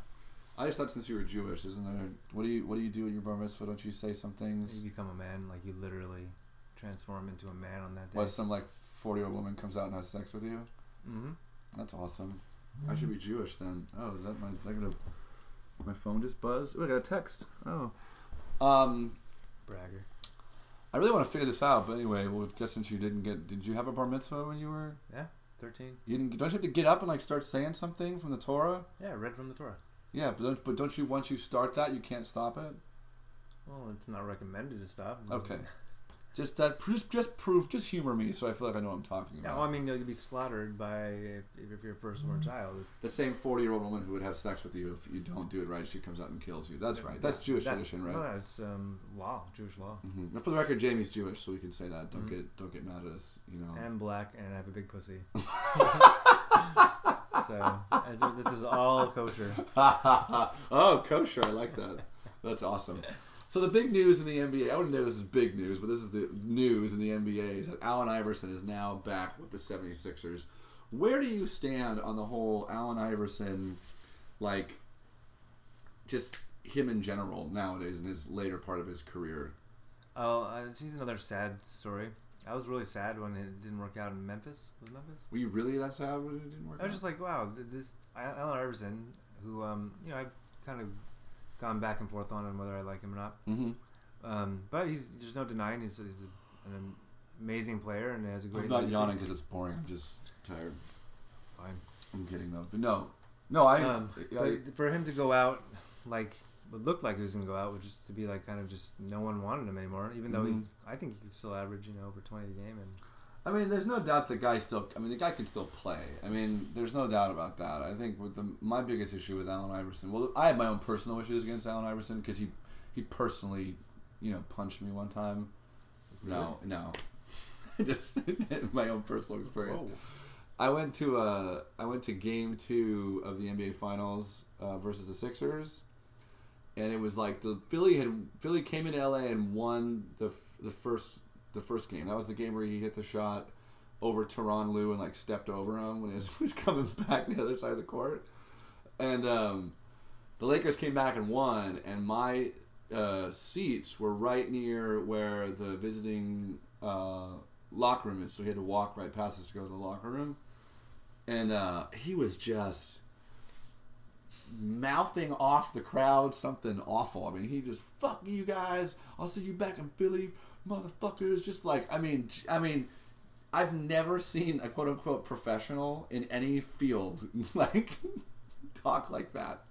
I just thought since you were Jewish, isn't there? What do you What do you do at your bar mitzvah? Don't you say some things?
You become a man, like you literally transform into a man on that day.
What some like forty year old woman comes out and has sex with you?
Mm-hmm.
That's awesome. I should be Jewish then. Oh, is that my? I gonna my phone just buzzed? Oh, I got a text. Oh. Um.
Bragger.
I really want to figure this out, but anyway, well, guess since you didn't get, did you have a bar mitzvah when you were?
Yeah, thirteen.
You didn't. Don't you have to get up and like start saying something from the Torah?
Yeah, read from the Torah.
Yeah, but don't, but don't you once you start that you can't stop it?
Well, it's not recommended to stop.
Okay. Just that, just just proof, just humor me, so I feel like I know what I'm talking
Yeah,
about.
well, I mean, you'll be slaughtered by if, if you're a firstborn child.
the same forty year old woman who would have sex with you if you don't do it right, she comes out and kills you. That's right. That's Jewish
That's-
tradition, right?
No, it's um, law, Jewish law.
hmm But for the record, Jamie's Jewish, so we can say that. Don't
Mhm.
get don't get mad at us. You know.
I'm black and I have a big pussy. so this is all kosher.
oh, kosher! I like that. That's awesome. So the big news in the NBA, I wouldn't know this is big news, but this is the news in the NBA is that Allen Iverson is now back with the 76ers. Where do you stand on the whole Allen Iverson, like, just him in general nowadays in his later part of his career?
Oh, uh, it's another sad story. I was really sad when it didn't work out in Memphis. Was Memphis?
Were you really that sad when it didn't work
I was
out?
just like, wow, this Allen Iverson, who um, you know, I've kind of gone back and forth on whether I like him or not.
mm-hmm.
Um, but he's there's no denying he's, he's a, an amazing player and has a great.
I'm not yawning because it's boring. I'm just tired.
Fine.
I'm kidding though. But no, no, I.
Um,
I
but for him to go out like what looked like he was gonna go out, which is to be like kind of just no one wanted him anymore. Even though he,
Mhm.
I think he could still average you know over twenty a game and
I mean, there's no doubt the guy still. I mean, the guy can still play. I mean, there's no doubt about that. I think with the my biggest issue with Allen Iverson. Well, I have my own personal issues against Allen Iverson because he he personally, you know, punched me one time. No, no, just my own personal experience.
Whoa.
I went to uh, I went to game two of the NBA Finals uh, versus the Sixers, and it was like the Philly had Philly came into LA and won the the first the first game. That was the game where he hit the shot over Tyronn Lue and like stepped over him when he was, was coming back the other side of the court, and um, the Lakers came back and won, and my uh, seats were right near where the visiting uh, locker room is, so he had to walk right past us to go to the locker room. And uh, he was just mouthing off the crowd something awful. I mean, he just fuck you guys. I'll see you back in Philly, motherfuckers. Just like I mean, i mean, I've never seen a quote unquote professional in any field like talk like that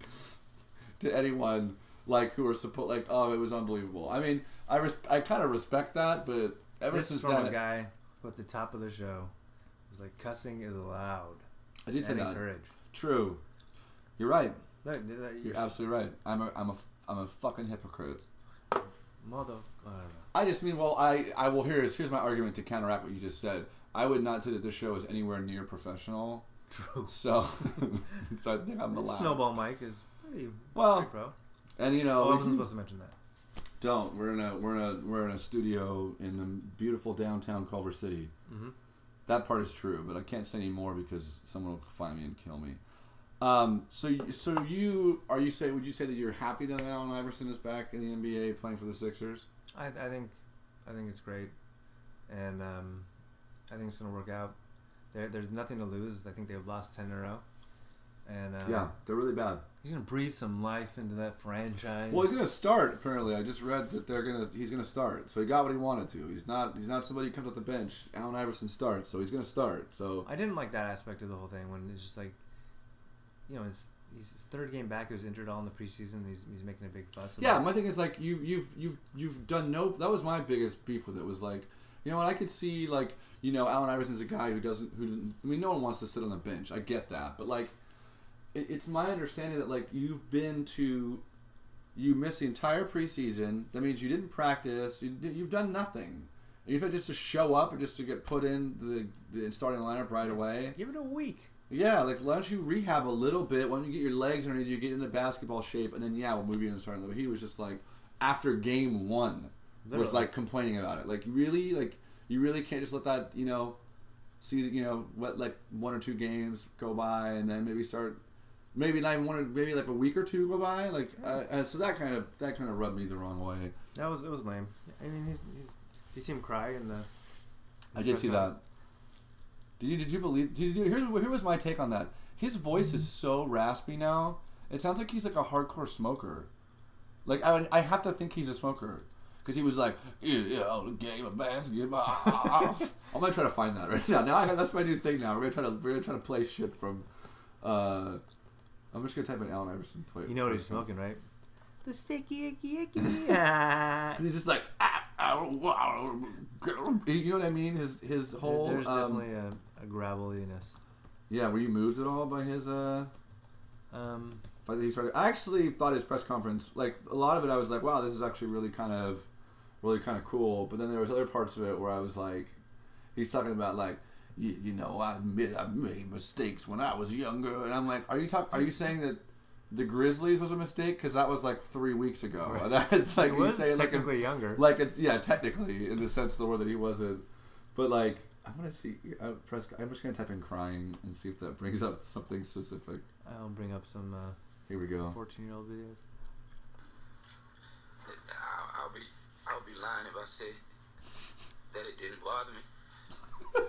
to anyone like who are supposed like oh it was unbelievable. I mean, I res- I kind of respect that, but ever
This is
since
a guy who at the top of the show was like, cussing is allowed.
I did say that.
encouraged.
True, you're right.
Look, I,
You're absolutely right. I'm a I'm a I'm a fucking hypocrite.
Mother. I.
I just mean, well, I, I will here's here's my argument to counteract what you just said. I would not say that this show is anywhere near professional.
True.
So, so I think I'm allowed.
snowball mic is pretty,
Well,
pro.
And you know,
Oh, I wasn't supposed to mention that.
don't. We're in a we're in a we're in a studio in the beautiful downtown Culver City.
Mm-hmm.
That part is true, but I can't say any more because someone will find me and kill me. Um, so, so you are you say? Would you say that you're happy that Allen Iverson is back in the NBA playing for the Sixers?
I, I think, I think it's great, and um, I think it's gonna work out. There, there's nothing to lose. I think they've lost ten in a row, and uh,
yeah, they're really bad.
he's gonna breathe some life into that franchise.
Well, he's gonna start. Apparently, I just read that they're gonna. He's gonna start. So he got what he wanted to. He's not. He's not somebody who comes off the bench. Allen Iverson starts, so he's gonna start. So
I didn't like that aspect of the whole thing when it's just like, you know, he's his third game back. He was injured all in the preseason. He's he's making a big fuss.
yeah, my thing is like you've you've you've you've done no. That was my biggest beef with it. Was like, you know what? I could see like you know Allen Iverson's a guy who doesn't who. didn't- I mean, no one wants to sit on the bench. I get that, but like, it, it's my understanding that like you've been to. You missed the entire preseason. That means you didn't practice. You, you've done nothing. You've had just to show up and just to get put in the, the starting lineup right away.
Give it a week.
Yeah, like why don't you rehab a little bit? Why don't you get your legs underneath you, get into basketball shape, and then yeah, we'll move you into starting level. He was just like after game one was
Literally.
like complaining about it. Like really, like you really can't just let that you know see you know what like one or two games go by and then maybe start maybe not even one or maybe like a week or two go by. Like uh, and so that kind of that kind of rubbed me the wrong way.
That was it was lame. I mean, he's he's. Did you see him cry in the?
I did see that. Did you did you believe? Did you? Here's here was my take on that. His voice is so raspy now. It sounds like he's like a hardcore smoker. Like I, I have to think he's a smoker because he was like, yeah, yeah, game of basketball. I'm gonna try to find that right now. Now I, that's my new thing. Now we're gonna try to we're gonna try to play shit from. Uh, I'm just gonna type in Allen Iverson. Play,
You know what he's smoking, right? The sticky icky icky.
He's just like, ah, wow. You know what I mean? His his whole
There's
um,
definitely a, a graveliness.
yeah. Were you moved at all by his uh?
Um,
But he started. I actually thought his press conference, like a lot of it, I was like, "Wow, this is actually really kind of, really kind of cool." But then there was other parts of it where I was like, he's talking about like, you, you know, I admit I made mistakes when I was younger, and I'm like, are you talk? Are you saying that the Grizzlies was a mistake? Because that was like three weeks ago.
Right.
That's like
he
you
was
say like a,
younger.
like a, yeah, technically in the sense of the word that he wasn't. But like, I'm gonna see. Uh, press, I'm just gonna type in crying and see if that brings up something specific.
I'll bring up some uh,
Here we go.
14 year old videos.
I'll, I'll be I'll be lying if I say that it didn't bother me.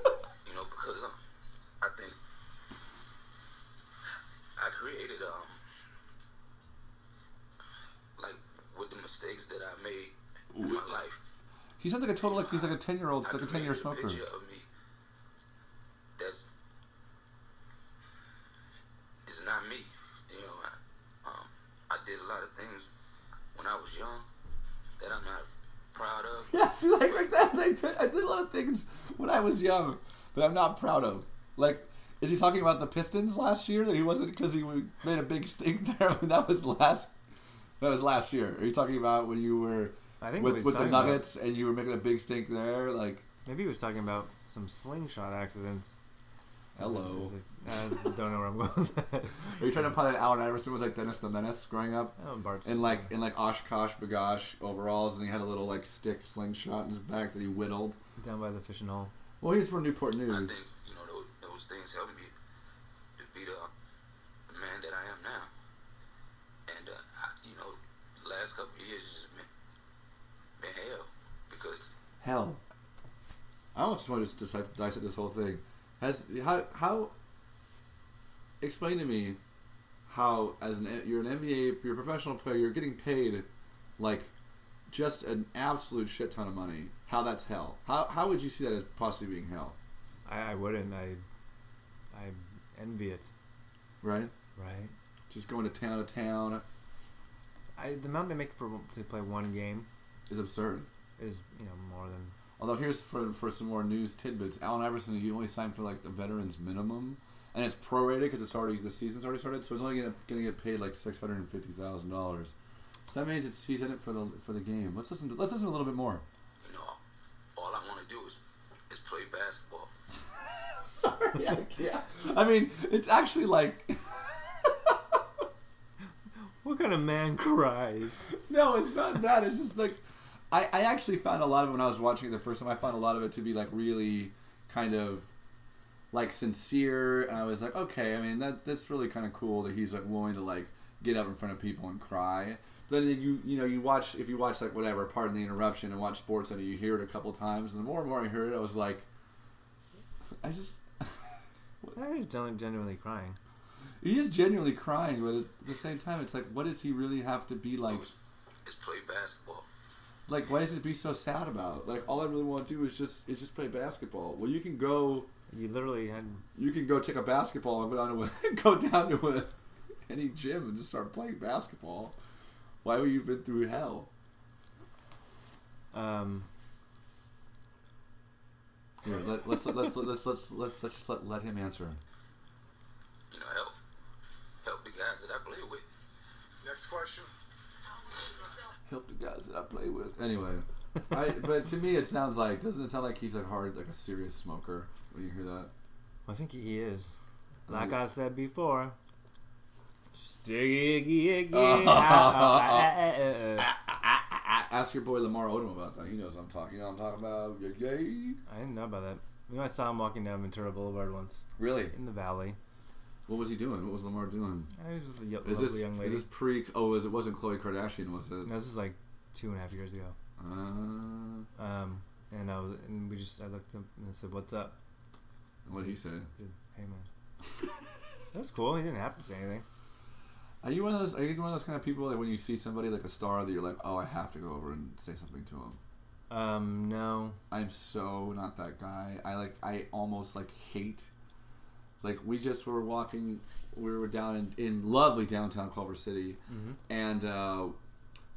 you know, because um, I think I created um like with the mistakes that I made in my life.
He sounds like a total like he's like a ten year old, like a ten year smoker.
picture of me that's is not me. You know, I, um, I did a lot of things when I was young that I'm not proud of.
Yeah, see, like like that. Like, I did a lot of things when I was young that I'm not proud of. Like, is he talking about the Pistons last year? That he wasn't because he made a big stink there. I mean, that was last. That was last year. Are you talking about when you were
I think
with with the
talking about-
Nuggets and you were making a big stink there? Like,
Maybe he was talking about some slingshot accidents.
hello.
Is it- is it- I don't know where I'm going with that.
Are you trying to imply that Allen Iverson was like Dennis the Menace growing up?
Oh, Bart
In like in like OshKosh B'gosh overalls, and he had a little like stick slingshot in his back that he whittled.
down by the fishing hole.
Well, he's from Newport
I think
News.
you know those, those things helped me to be the man that I am now. And uh, I, you know, the last couple of years has just been been hell because
Hell. I almost want to just dissect, dissect this whole thing. Has how how explain to me how as an you're an NBA you're a professional player you're getting paid like just an absolute shit ton of money. How that's hell? How how would you see that as possibly being hell?
I, I wouldn't. I I envy it.
Right?
Right.
Just going to town to town
I the amount they make for to play one game
is absurd.
is you know more than
Although here's for for some more news tidbits. Allen Iverson he only signed for like the veterans minimum, and it's prorated because it's already the season's already started, so it's only gonna gonna get paid like six hundred and fifty thousand dollars. So that means it's he's in it for the for the game. Let's listen. To, let's listen a little bit more.
you know all I want to do is is play basketball.
Sorry, I can't. I mean, it's actually like
what kind of man cries?
no, it's not that. It's just like I I actually found a lot of it when I was watching it the first time. I found a lot of it to be like really kind of like sincere and I was like, okay, I mean that that's really kind of cool that he's like willing to like get up in front of people and cry. But then you you know you watch if you watch like whatever, pardon the interruption, and watch Sports and you hear it a couple times, and the more and more I heard it, I was like, I just
He's genu- genuinely crying.
He is genuinely crying, but at the same time, it's like, what does he really have to be like?
is, is play basketball.
Like, why does it be so sad about? Like, all I really want to do is just is just play basketball. Well, you can go
You literally had
you can go take a basketball and go down to a, go down to a, any gym and just start playing basketball. Why would you been through hell?
um
Here, let, let's, let's, let's, let's, let's, let's, let's just let, let him answer.
You know, help help the guys that I play with.
Next question.
Help the guys that I play with. Anyway, I, but to me it sounds like doesn't it sound like he's a hard like a serious smoker when you hear that?
I think he is. Like. I said before. Sticky
Ask your boy Lamar Odom about that. He knows I'm talking. You know what I'm talking about? Yeah, yeah.
I didn't know about that. You know, I saw him walking down Ventura Boulevard once
Really?
in the valley.
What was he doing? What was Lamar doing?
I was with a yo-
Is this
young lady.
is this pre? Oh, was it wasn't Khloe Kardashian? Was it?
no, this is like two and a half years ago.
Uh,
Um, and I was, and we just, I looked up and I said, "What's up?"
what did he say?
Said, "Hey, man." that was cool. He didn't have to say anything.
Are you one of those? Are you one of those kind of people that when you see somebody like a star that you're like, oh, I have to go over and say something to him?
Um, no.
I'm so not that guy. I like I almost like hate. Like we just were walking, we were down in, in lovely downtown Culver City,
Mm-hmm.
and uh,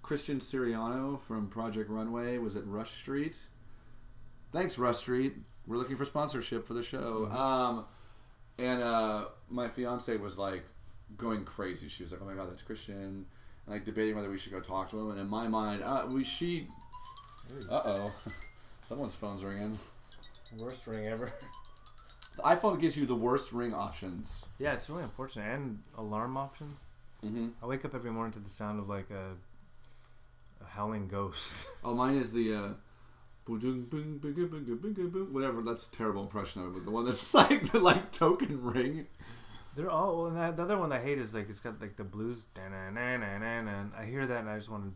Christian Siriano from Project Runway was at Rush Street. Thanks, Rush Street. We're looking for sponsorship for the show. Um, and uh, my fiance was like going crazy. She was like, "Oh my god, that's Christian," and like debating whether we should go talk to him. And in my mind, uh, we she, uh oh, someone's phone's ringing.
Worst ring ever.
The iPhone gives you the worst ring options.
Yeah, it's really unfortunate. And alarm options.
Mm-hmm.
I wake up every morning to the sound of like a, a howling ghost.
Oh, mine is the. Uh, Whatever, that's a terrible impression of it. But the one that's like the like token ring.
They're all well. And the other one I hate is like it's got like the blues. I hear that and I just want to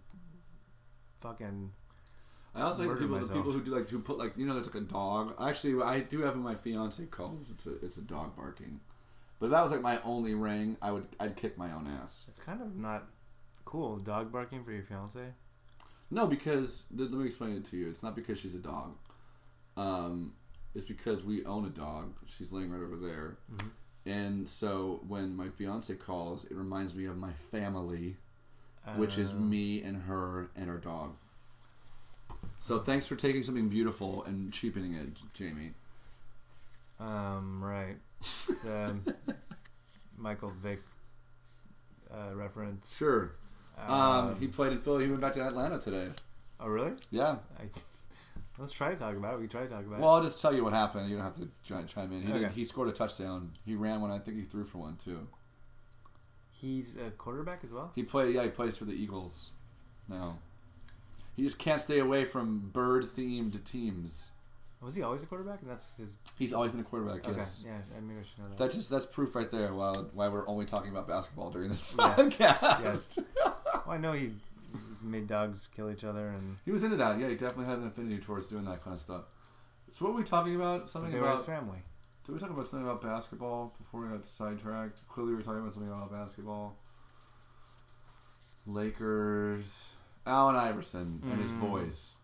fucking
I also hate the
Murder
people, the people who do like who put like you know there's like a dog. Actually, I do have in my fiance calls. It's a it's a dog barking. But if that was like my only ring, I would I'd kick my own ass.
It's kind of not cool. Dog barking for your fiance.
No, because let me explain it to you. It's not because she's a dog. Um, it's because we own a dog. She's laying right over there.
Mhm.
And so when my fiance calls, it reminds me of my family, which is
Uh,
me and her and our dog. So thanks for taking something beautiful and cheapening it, Jamie.
Um, right. It's um, Michael Vick uh, reference.
Sure.
Um,
Um, he played in Philly. He went back to Atlanta today.
oh, really?
Yeah.
I, let's try to talk about it. We can try to talk about
Well, I'll just tell you what happened. You don't have to try, chime in. He, did, he scored a touchdown. He ran one. I think he threw for one too.
He's a quarterback as well?
He play. Yeah, he plays for the Eagles now. He just can't stay away from bird-themed teams.
Was he always a quarterback? And that's his.
He's always been a quarterback.
Okay.
Yes.
Yeah, I I should know that.
That's just that's proof right there. Why why we're only talking about basketball during this
Yes.
podcast.
Yes. well, I know he made dogs kill each other and
He was into that. Yeah, he definitely had an affinity towards doing that kind of stuff. So what were we talking about? Something
were his
about.
family.
Did we talk about something about basketball before we got sidetracked? Clearly, we were talking about something about basketball. Lakers. Allen Iverson and his
Mm.
voice.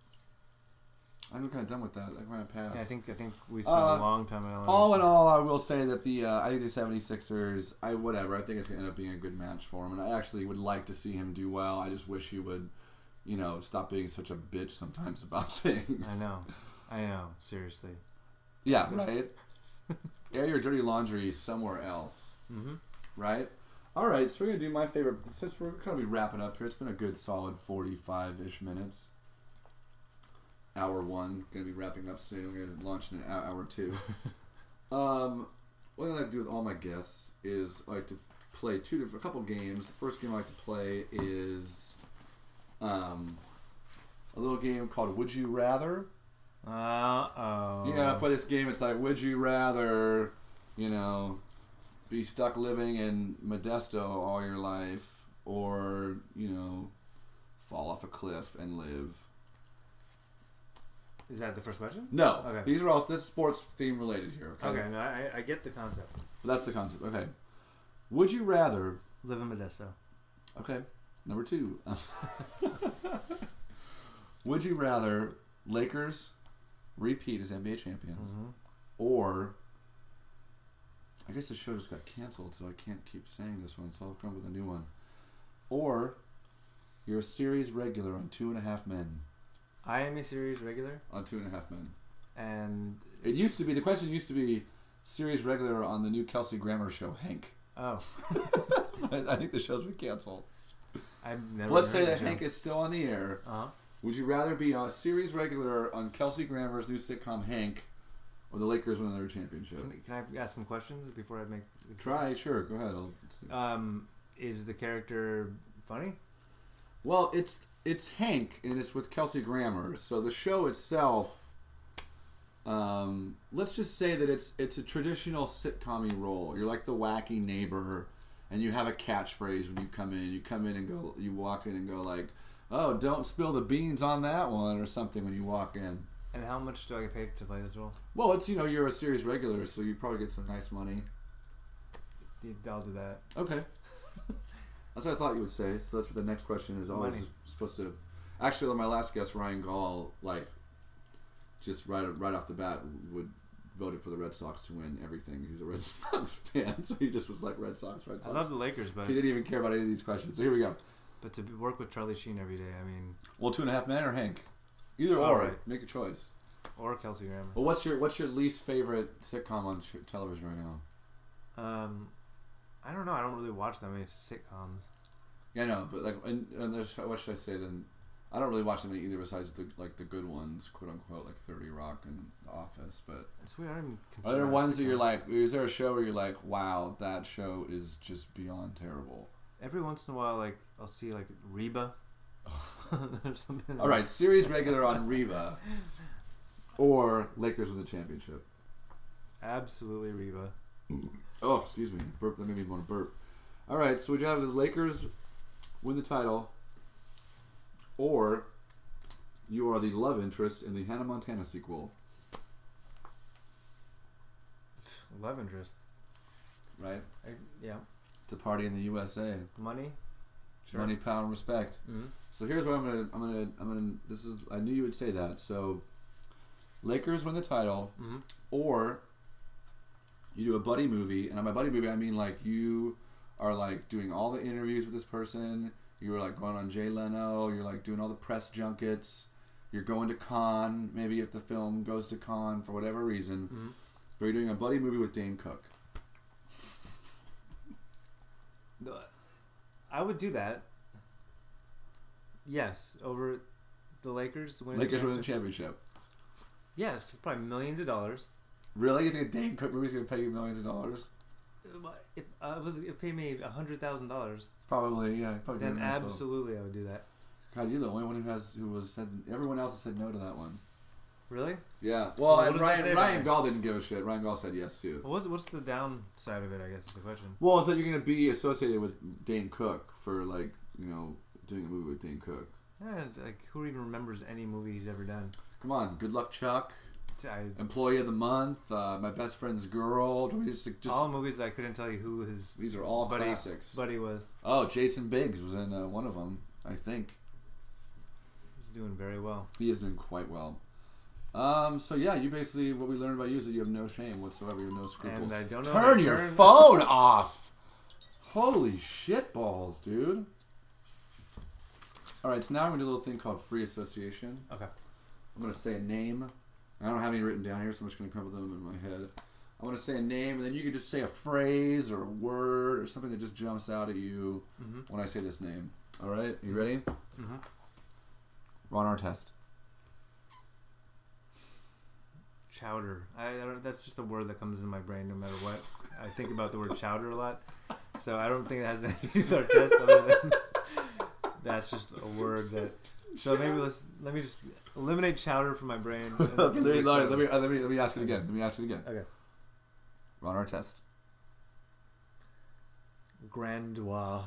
I'm kind of done with that. I kind of passed.
Yeah, I think I think we spent
Uh,
a long time on
all in all, I will say that the uh, I think the 76ers, I whatever, I think it's gonna end up being a good match for him, and I actually would like to see him do well. I just wish he would, you know, stop being such a bitch sometimes about things.
I know, I know. Seriously.
Yeah, right. Air your dirty laundry somewhere else,
Mm-hmm.
right? All right, so we're gonna do my favorite. Since we're gonna be wrapping up here, it's been a good solid forty-five-ish minutes. Hour one, gonna be wrapping up soon. We're gonna launch in hour, two. um, what I like to do with all my guests is I like to play two different, a couple games. The first game I like to play is um, a little game called Would You Rather.
Uh oh.
You gotta play this game. It's like, would you rather, you know, be stuck living in Modesto all your life, or you know, fall off a cliff and live?
Is that the first question?
No,
Okay.
these are all this sports theme related here. Okay,
Okay, no, I, I get the concept.
that's the concept. Okay, would you rather?
Live in Modesto.
Okay, number two. would you rather Lakers repeat as NBA champions?
Mm-hmm.
Or I guess the show just got canceled, so I can't keep saying this one, so I'll come up with a new one. Or you're a series regular on Two and a Half Men.
I am a series regular,
On Two and a Half Men.
and
It used to be the question used to be series regular on the new Kelsey Grammer show, Hank.
oh,
I I think the show's been canceled.
I've never.
Let's say
heard
that. Hank is still on the air.
Uh huh.
Would you rather be a series regular on Kelsey Grammer's new sitcom Hank, or the Lakers win another championship?
Can, can I ask some questions before I make?
Try, sure, go ahead. I'll.
Um, is the character funny?
Well, it's it's Hank and it's with Kelsey Grammer. So the show itself, um, let's just say that it's it's a traditional sitcom role. You're like the wacky neighbor, and you have a catchphrase when you come in. You come in and go, you walk in and go like, "Oh, don't spill the beans on that one" or something when you walk in.
And how much do I get paid to play this role?
Well, it's you know you're a series regular, so you probably get some nice money.
I'll do that.
Okay. That's what I thought you would say. So that's what the next question is always
Money.
supposed to. Actually, my last guest, Ryan Gall, like, just right right off the bat, would voted for the Red Sox to win everything. He's a Red Sox fan, so he just was like Red Sox, Red Sox.
I love the Lakers, but
he didn't even care about any of these questions. So here we go.
but to work with Charlie Sheen every day, I mean,
Well, Two and a Half Men or Hank, either
All
or. Make a choice.
or Kelsey Grammer.
Well, what's your what's your least favorite sitcom on sh- television right now?
Um, I don't know. I don't really watch that many sitcoms.
Yeah, I know, but like, and, and there's, what should I say then? I don't really watch them either, besides the like the good ones, quote unquote, like Thirty Rock and The Office. But
It's weird. I don't even
are there ones that you're like? Is there a show where you're like, wow, that show is just beyond terrible?
Every once in a while, like I'll see like Reba something.
All right, series regular on Reba, or Lakers win the championship.
Absolutely Reba.
Oh, excuse me, burp. That made me want to burp. All right, so would you have the Lakers win the title, or you are the love interest in the Hannah Montana sequel,
Love interest.
right?
I, yeah.
It's a party in the USA.
Money. Sure.
Money, power, and respect.
hmm
So here's what I'm gonna, I'm gonna, I'm gonna. This is. I knew you would say that. So, Lakers win the title,
hmm
or you do a buddy movie, and by buddy movie I mean like you are like doing all the interviews with this person. You were like going on Jay Leno. You're like doing all the press junkets, You're going to Cannes. Maybe if the film goes to Cannes for whatever reason,
Mm-hmm.
but you're doing a buddy movie with Dane Cook.
I would do that. Yes, over the Lakers winning.
Lakers
the
winning the
championship. Yes, it's probably millions of dollars.
Really? You think a Dane Cook movie's gonna pay you millions of dollars?
Uh, if I was, if paid me a hundred thousand dollars,
Probably, yeah. Probably
then
doing it myself.
absolutely I would do that.
God, you're the only one who has who was said. Everyone else has said no to that one.
Really?
Yeah. Well,
Well, what
and
does that
Ryan
about
Ryan
me?
Gall didn't give a shit. Ryan Gall said yes too.
Well, what's what's the downside of it? I guess is the question.
Well, it's that you're gonna be associated with Dane Cook for like you know doing a movie with Dane Cook.
Yeah, like who even remembers any movie he's ever done?
Come on, Good Luck Chuck,
I,
Employee of the Month, uh, My Best Friend's Girl. Do we just, just
all movies that I couldn't tell you who his
these are all
buddy
classics.
buddy was.
Oh, Jason Biggs was in uh, one of them, I think.
He's doing very well.
He is doing quite well. Um, so yeah, you basically what we learned about you is that you have no shame whatsoever. You have no scruples.
And I don't know how
Turn
to
your
turn-
phone off. Holy shit balls, dude. All right, so now I'm gonna do a little thing called free association.
Okay.
I'm gonna say a name. I don't have any written down here, so I'm just gonna come up with them in my head. I'm gonna say a name, and then you can just say a phrase or a word or something that just jumps out at you
Mm-hmm.
when I say this name. All right, you ready? Mm-hmm. Ron Artest.
Chowder. I, I don't, that's just a word that comes in my brain no matter what. I think about the word chowder a lot, so I don't think it has anything to do with Artest other than that's just a word that. So maybe let's let me just eliminate chowder from my brain.
let me, let, me, uh, let, me, let me ask it again. Let me ask it again.
Okay.
Run Ron Artest.
Grandois.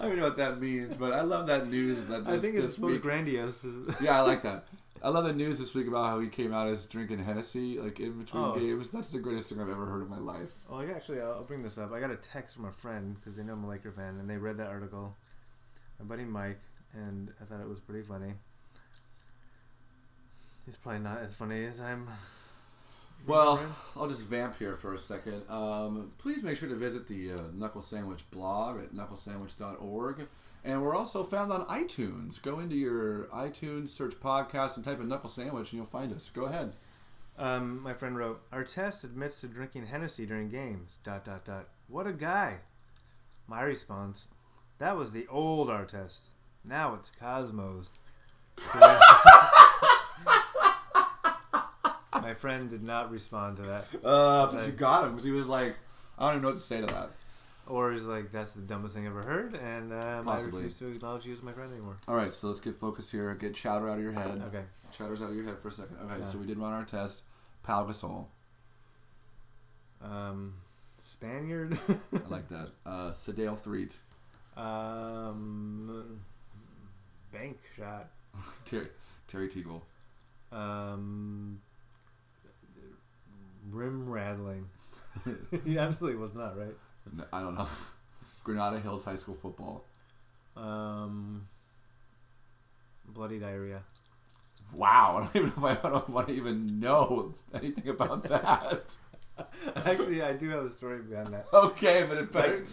I don't know what that means, but I love that news. That
I think it's
this week.
grandiose.
Yeah, I like that. I love the news this week about how he came out as drinking Hennessy like in between
Oh.
games. That's the greatest thing I've ever heard in my life.
Oh, yeah, actually, I'll, I'll bring this up. I got a text from a friend because they know I'm a Laker fan, and they read that article. My buddy Mike, and I thought it was pretty funny. He's probably not as funny as I'm.
Well. I'll just vamp here for a second. Um, please make sure to visit the uh, Knuckle Sandwich blog at knucklesandwich.org. And we're also found on iTunes. Go into your iTunes, search podcast, and type in Knuckle Sandwich, and you'll find us. Go ahead.
Um, my friend wrote, "Artest admits to drinking Hennessy during games." Dot dot dot. What a guy. My response, "That was the old Artest. Now it's Cosmos." my friend did not respond to that,
Uh, but
Like-
you got him because he was like, I don't even know what to say to that.
or he's like, "That's the dumbest thing I've ever heard," and um,
Possibly.
I refuse to acknowledge you as my friend anymore.
All right, so let's get focused here. Get chowder out of your head.
Okay.
Chowder's out of your head for a second. Okay,
Yeah.
so we did run our test. Pau Gasol.
Um, Spaniard.
I like that. Uh, Sedale Threatt.
um, bank shot.
Terry, Terry Teagle.
Um, rim rattling. he absolutely was not right.
No, I don't know. Granada Hills High School football.
Um, bloody diarrhea.
Wow, I don't even I don't want to even know anything about that.
Actually, I do have a story behind that.
okay, but it better.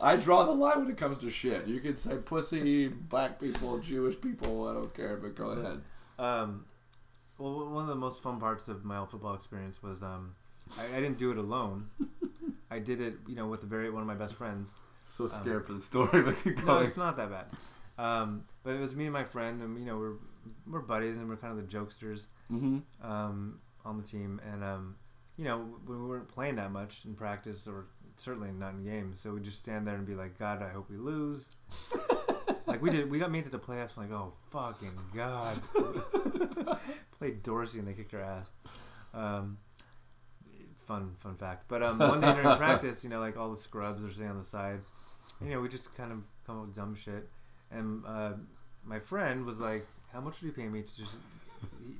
I draw the line when it comes to shit. You can say pussy, black people, Jewish people. I don't care, but go ahead.
Um, well, one of the most fun parts of my old football experience was um, I, I didn't do it alone. I did it, you know, with a very one of my best friends.
So scared for the story, but
No, it's not that bad. Um, but it was me and my friend, and you know, we're we're buddies, and we're kind of the jokesters
mm-hmm.
um, on the team. And um, you know, we weren't playing that much in practice, or certainly not in games. So we just stand there and be like, "God, I hope we lose." like we did, we got made to the playoffs. Like, oh fucking god! Played Dorsey and they kicked our ass. Um, fun, fun fact. But um, one day during practice, you know, like all the scrubs are sitting on the side. You know, we just kind of come up with dumb shit. And uh, my friend was like, "How much would you pay me to just?"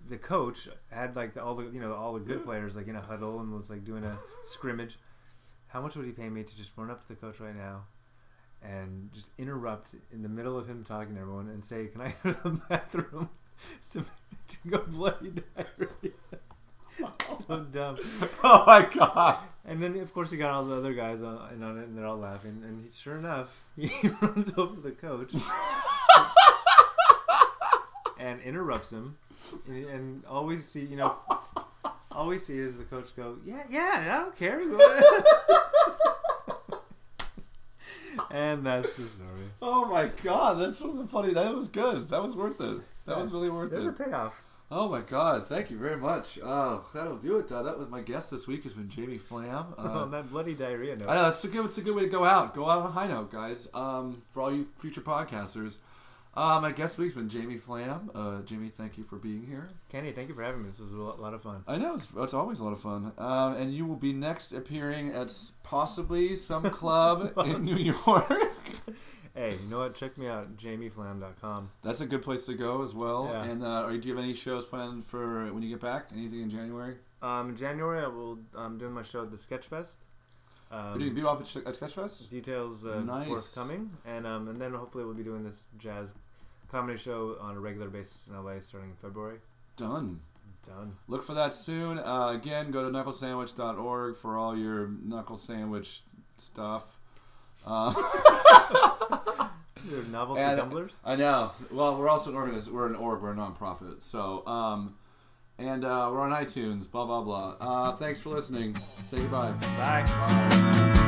The coach had like the, all the you know all the good players like in a huddle and was like doing a scrimmage. How much would he pay me to just run up to the coach right now and just interrupt in the middle of him talking to everyone and say, "Can I go to the bathroom to to go bloody diarrhea?" so dumb.
Oh my god!
And then of course he got all the other guys on, in on it, and they're all laughing. And he, sure enough, he runs over to the coach and interrupts him, and, and always see you know, always see is the coach go, yeah, yeah, I don't care. Go ahead." and that's the story.
Oh my god, that's one of the funny. That was good. That was worth it. That was really worth
There's
it.
There's a payoff.
Oh my god, thank you very much. Oh, that'll do it. Uh, that was my guest this week has been Jamie Flam. Uh,
on that bloody diarrhea note.
I know it's a good. It's a good way to go out. Go out on a high note, guys. Um, for all you future podcasters. Uh, my guest week's been Jamie Flam. Uh, Jamie, thank you for being here.
Kenny, thank you for having me. This was a lot, of fun.
I know it's, it's always a lot of fun. Um, and you will be next appearing at possibly some club in New York.
Hey, you know what? Check me out, jamieflam.com.
That's a good place to go as well.
Yeah.
And uh, are, do you have any shows planned for when you get back? Anything in January?
Um, in January, I will. I'm doing my show at the Sketchfest. Um,
You're doing Bebop at, at Sketchfest?
details uh,
Nice.
forthcoming, and um, and then hopefully we'll be doing this jazz comedy show on a regular basis in LA starting in February.
Done.
Done.
Look for that soon. Uh, again, go to knucklesandwich.org for all your knuckle sandwich stuff. Uh,
Your novelty
And-
tumblers.
I know. Well, we're also an organiz- We're an org. We're a nonprofit. So, um, and uh, we're on iTunes. Blah blah blah. Uh, thanks for listening. Say goodbye.
Bye.
Bye.